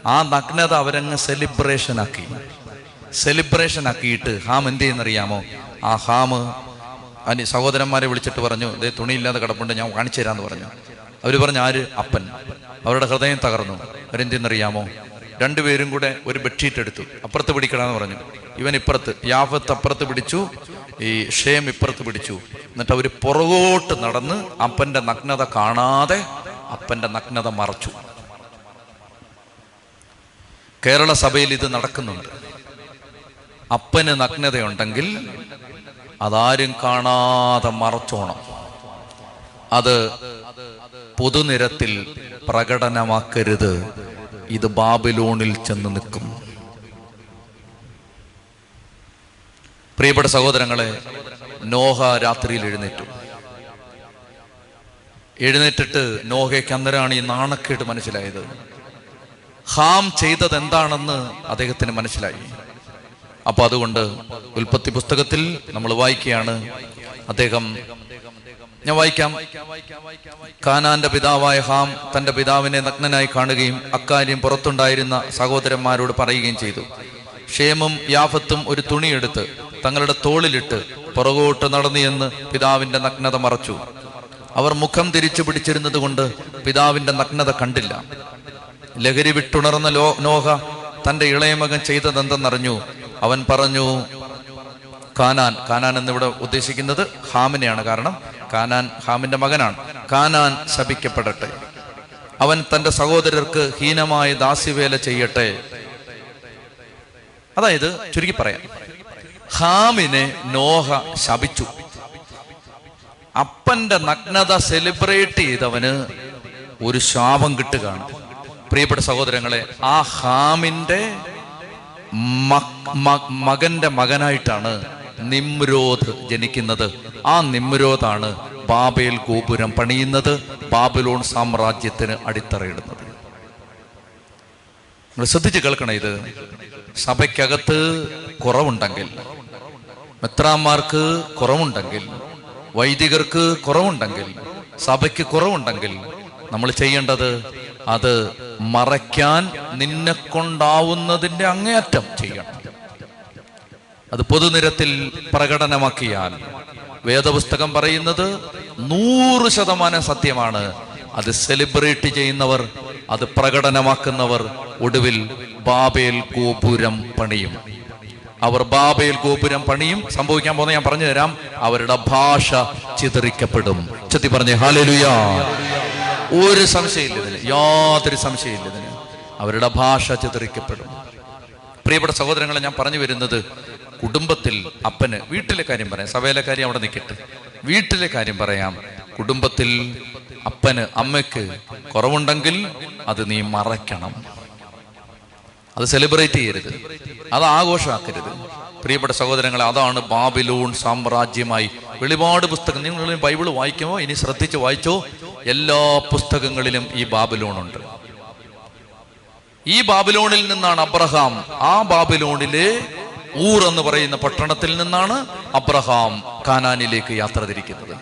ആ നഗ്നത അവരങ്ങ് സെലിബ്രേഷൻ ആക്കി. സെലിബ്രേഷൻ ആക്കിയിട്ട് ഹാം എന്ത് ചെയ്യുന്നറിയാമോ? ആ ഹാമ് അനി സഹോദരന്മാരെ വിളിച്ചിട്ട് പറഞ്ഞു ഇതേ തുണിയില്ലാതെ കിടപ്പുണ്ട് ഞാൻ കാണിച്ചു തരാന്ന് പറഞ്ഞു. അവർ പറഞ്ഞു ആര്? അപ്പൻ. അവരുടെ ഹൃദയം തകർന്നു. അവരെന്തെന്നറിയാമോ രണ്ടുപേരും കൂടെ ഒരു ബെഡ്ഷീറ്റ് എടുത്തു. അപ്പുറത്ത് പിടിക്കണമെന്ന് പറഞ്ഞു. ഇവൻ ഇപ്പുറത്ത് യാഫത്ത് അപ്പുറത്ത് പിടിച്ചു ഈ ഷേം ഇപ്പുറത്ത് പിടിച്ചു. എന്നിട്ട് അവർ പുറകോട്ട് നടന്ന് അപ്പന്റെ നഗ്നത കാണാതെ അപ്പന്റെ നഗ്നത മറച്ചു. കേരള സഭയിൽ ഇത് നടക്കുന്നുണ്ട്. അപ്പന് നഗ്നതയുണ്ടെങ്കിൽ അതാരും കാണാതെ മറച്ചോണം. അത് പൊതുനിരത്തിൽ പ്രകടനമാക്കരുത്. ഇത് ബാബിലോണിൽ ചെന്ന് നിൽക്കും. പ്രിയപ്പെട്ട സഹോദരങ്ങളെ നോഹ രാത്രിയിൽ എഴുന്നേറ്റു. എഴുന്നേറ്റിട്ട് നോഹയ്ക്ക് അന്നേരമാണ് ഈ നാണക്കേട് മനസ്സിലായത്. ഹാം ചെയ്തത് എന്താണെന്ന് അദ്ദേഹത്തിന് മനസ്സിലായി. അപ്പൊ അതുകൊണ്ട് ഉൽപ്പത്തി പുസ്തകത്തിൽ നമ്മൾ വായിക്കുകയാണ്. അദ്ദേഹം ഞാൻ വായിക്കാം. കാനാന്റെ പിതാവായ ഹാം തന്റെ പിതാവിനെ നഗ്നനായി കാണുകയും അക്കാര്യം പുറത്തുണ്ടായിരുന്ന സഹോദരന്മാരോട് പറയുകയും ചെയ്തു. ക്ഷേമം യാഫത്തും ഒരു തുണിയെടുത്ത് തങ്ങളുടെ തോളിലിട്ട് പുറകോട്ട് നടന്നു എന്ന് പിതാവിന്റെ നഗ്നത മറച്ചു. അവർ മുഖം തിരിച്ചു പിടിച്ചിരുന്നത് കൊണ്ട് പിതാവിന്റെ നഗ്നത കണ്ടില്ല. ലഹരി വിട്ടുണർന്ന ലോ നോഹ തന്റെ ഇളയമകൻ ചെയ്തതെന്തെന്നറിഞ്ഞു. അവൻ പറഞ്ഞു കാനാൻ കാനാൻ എന്നിവിടെ ഉദ്ദേശിക്കുന്നത് ഹാമിനെയാണ് കാരണം കാനാൻ ഹാമിന്റെ മകനാണ്. കാനാൻ ശപിക്കപ്പെടട്ടെ. അവൻ തന്റെ സഹോദരർക്ക് ഹീനമായ ദാസ്യവേല ചെയ്യട്ടെ. അതായത് ചുരുക്കി പറയാം. ഹാമിനെ നോഹ ശപിച്ചു. അപ്പന്റെ നഗ്നത സെലിബ്രേറ്റ് ചെയ്തവന് ഒരു ശാപം കിട്ടുകയാണ്. പ്രിയപ്പെട്ട സഹോദരങ്ങളെ ആ ഹാമിന്റെ മകന്റെ മകനായിട്ടാണ് നിമ്രോധ് ജനിക്കുന്നത്. ആ നിമ്രോധാണ് ബാബേൽ ഗോപുരം പണിയുന്നത് ബാബിലോൺ സാമ്രാജ്യത്തിന് അടിത്തറയിടുന്നത്. നിങ്ങൾ ശ്രദ്ധിച്ച് കേൾക്കണം ഇത്. സഭയ്ക്കകത്ത് കുറവുണ്ടെങ്കിൽ മെത്രാന്മാർക്ക് കുറവുണ്ടെങ്കിൽ വൈദികർക്ക് കുറവുണ്ടെങ്കിൽ സഭയ്ക്ക് കുറവുണ്ടെങ്കിൽ നമ്മൾ ചെയ്യേണ്ടത് അത് മറയ്ക്കാൻ നിന്നെ കൊണ്ടാവുന്നതിന്റെ അങ്ങേയറ്റം ചെയ്യണം. അത് പൊതുനിരത്തിൽ പ്രകടനമാക്കിയാൽ വേദപുസ്തകം പറയുന്നത് നൂറ് ശതമാനം സത്യമാണ്. അത് സെലിബ്രേറ്റ് ചെയ്യുന്നവർ അത് പ്രകടനമാക്കുന്നവർ ഒടുവിൽ ബാബേൽ ഗോപുരം പണിയും. അവർ ബാബയിൽ ഗോപുരം പണിയും സംഭവിക്കാൻ പോകുന്ന ഞാൻ പറഞ്ഞു തരാം അവരുടെ ഭാഷ ചിതറിക്കപ്പെടും. ചെത്തി പറഞ്ഞേ ഹാലലുയാ. ഒരു സംശയമില്ല ഇതിന്. യാതൊരു സംശയമില്ല ഇതിന്. അവരുടെ ഭാഷ ചിതറിക്കപ്പെടും. പ്രിയപ്പെട്ട സഹോദരങ്ങളെ ഞാൻ പറഞ്ഞു വരുന്നത് കുടുംബത്തിൽ അപ്പന് വീട്ടിലെ കാര്യം പറയാം. സഭയിലെ കാര്യം അവിടെ നിൽക്കട്ടെ. വീട്ടിലെ കാര്യം പറയാം. കുടുംബത്തിൽ അപ്പന് അമ്മയ്ക്ക് കുറവുണ്ടെങ്കിൽ അത് നീ മറയ്ക്കണം. അത് സെലിബ്രേറ്റ് ചെയ്യരുത്. അത് ആഘോഷമാക്കരുത്. പ്രിയപ്പെട്ട സഹോദരങ്ങളെ അതാണ് ബാബിലൂൺ സാമ്രാജ്യമായി. വെളിപാട് പുസ്തകം നിങ്ങൾ ബൈബിൾ വായിക്കുമോ? ഇനി ശ്രദ്ധിച്ച് വായിച്ചോ? എല്ലാ പുസ്തകങ്ങളിലും ഈ ബാബിലോൺ ഉണ്ട് ഈ ബാബിലോണിൽ നിന്നാണ് അബ്രഹാം ആ ബാബിലോണിലെ ഊർ എന്ന് പറയുന്ന പട്ടണത്തിൽ നിന്നാണ് അബ്രഹാം കാനാനിലേക്ക് യാത്ര തിരിക്കുന്നത്.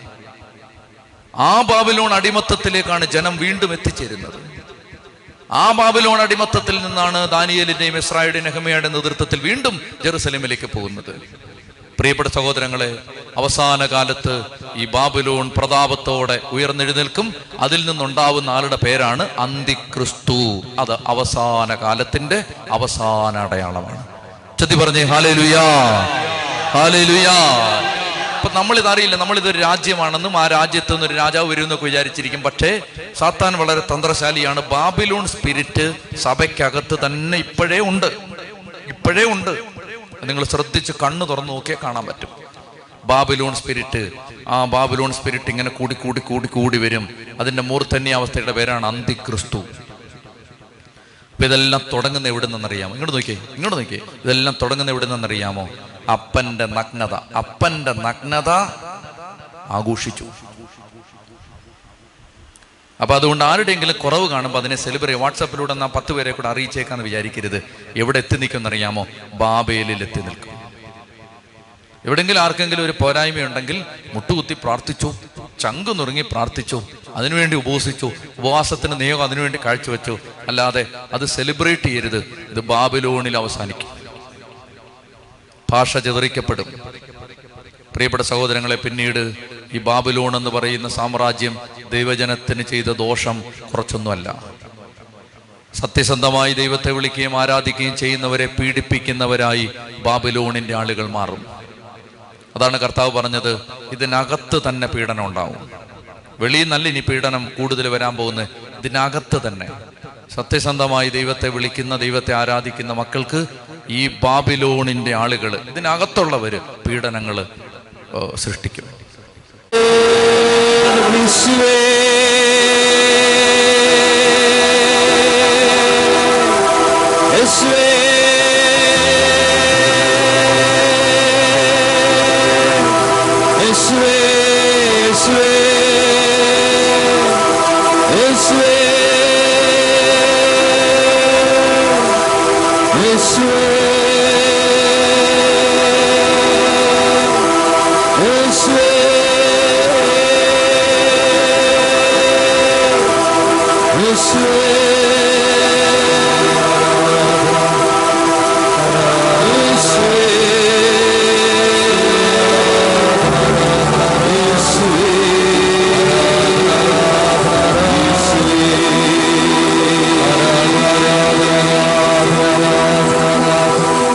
ആ ബാബിലോൺ അടിമത്തത്തിലേക്കാണ് ജനം വീണ്ടും എത്തിച്ചേരുന്നത്. ആ ബാബിലോൺ അടിമത്തത്തിൽ നിന്നാണ് ദാനിയലിന്റെയും ഇസ്രായേലിന്റെയും നെഹമയുടെ നേതൃത്വത്തിൽ വീണ്ടും ജെറുസലേമിലേക്ക് പോകുന്നത്. പ്രിയപ്പെട്ട സഹോദരങ്ങളെ അവസാന കാലത്ത് ഈ ബാബിലോൺ പ്രതാപത്തോടെ ഉയർന്നെഴുന്നേൽക്കും. അതിൽ നിന്നുണ്ടാവുന്ന ആളുടെ പേരാണ് അന്തിക്രിസ്തു. അത് അവസാന കാലത്തിന്റെ അവസാന അടയാളമാണ്. ചതി പറഞ്ഞേ ഹാലേ ലുയാ ഹാലേ ലുയാ അപ്പൊ നമ്മളിത് അറിയില്ല നമ്മളിതൊരു രാജ്യമാണെന്നും ആ രാജ്യത്ത് നിന്ന് ഒരു രാജാവ് വരുമെന്നൊക്കെ വിചാരിച്ചിരിക്കും. പക്ഷേ സാത്താൻ വളരെ തന്ത്രശാലിയാണ്. ബാബിലൂൺ സ്പിരിറ്റ് സഭയ്ക്കകത്ത് തന്നെ ഇപ്പോഴേ ഉണ്ട്. ഇപ്പോഴേ ഉണ്ട്. നിങ്ങൾ ശ്രദ്ധിച്ച് കണ്ണു തുറന്നു നോക്കിയാൽ കാണാൻ പറ്റും. ബാബിലോൺ സ്പിരിറ്റ് ആ ബാബിലോൺ സ്പിരിറ്റ് ഇങ്ങനെ കൂടി കൂടി കൂടി കൂടി വരും. അതിന്റെ മൂർധന്യാവസ്ഥയുടെ പേരാണ് അന്തിക്രിസ്തു. ഇതെല്ലാം തുടങ്ങുന്ന എവിടെ നിന്നറിയാമോ ഇങ്ങോട്ട് നോക്കിയേ ഇങ്ങോട്ട് നോക്കിയേ. ഇതെല്ലാം തുടങ്ങുന്ന എവിടെ നിന്നറിയാമോ അപ്പന്റെ നഗ്നത അപ്പന്റെ നഗ്നത ആഘോഷിച്ചു. അപ്പൊ അതുകൊണ്ട് ആരുടെയെങ്കിലും കുറവ് കാണുമ്പോൾ അതിനെ സെലിബ്രേറ്റ് വാട്സാപ്പിലൂടെ നാ പത്ത് പേരെ കൂടെ അറിയിച്ചേക്കാന്ന് വിചാരിക്കരുത്. എവിടെ എത്തി നിൽക്കുമെന്നറിയാമോ? ബാബേലിൽ എത്തി നിൽക്കും. എവിടെങ്കിലും ആർക്കെങ്കിലും ഒരു പോരായ്മ ഉണ്ടെങ്കിൽ മുട്ടുകുത്തി പ്രാർത്ഥിച്ചു ചങ്കു നുറുങ്ങി പ്രാർത്ഥിച്ചു അതിനുവേണ്ടി ഉപവസിച്ചു ഉപവാസത്തിന് നിയോഗം അതിനുവേണ്ടി കാഴ്ചവെച്ചു. അല്ലാതെ അത് സെലിബ്രേറ്റ് ചെയ്യരുത്. ഇത് ബാബിലോണിൽ അവസാനിക്കും. ഭാഷ ചെതറിക്കപ്പെടും. പ്രിയപ്പെട്ട സഹോദരങ്ങളെ പിന്നീട് ഈ ബാബിലോൺ എന്ന് പറയുന്ന സാമ്രാജ്യം ദൈവജനത്തിന് ചെയ്ത ദോഷം കുറച്ചൊന്നുമല്ല. സത്യസന്ധമായി ദൈവത്തെ വിളിക്കുകയും ആരാധിക്കുകയും ചെയ്യുന്നവരെ പീഡിപ്പിക്കുന്നവരായി ബാബിലോണിന്റെ ആളുകൾ മാറും. അതാണ് കർത്താവ് പറഞ്ഞത് ഇതിനകത്ത് തന്നെ പീഡനം ഉണ്ടാവും. വെളിയിൽ നല്ല ഇനി പീഡനം കൂടുതൽ വരാൻ പോകുന്നത് ഇതിനകത്ത് തന്നെ. സത്യസന്ധമായി ദൈവത്തെ വിളിക്കുന്ന ദൈവത്തെ ആരാധിക്കുന്ന മക്കൾക്ക് ഈ ബാബിലോണിന്റെ ആളുകൾ ഇതിനകത്തുള്ളവര് പീഡനങ്ങൾ സൃഷ്ടിക്കും. യേശുവേ.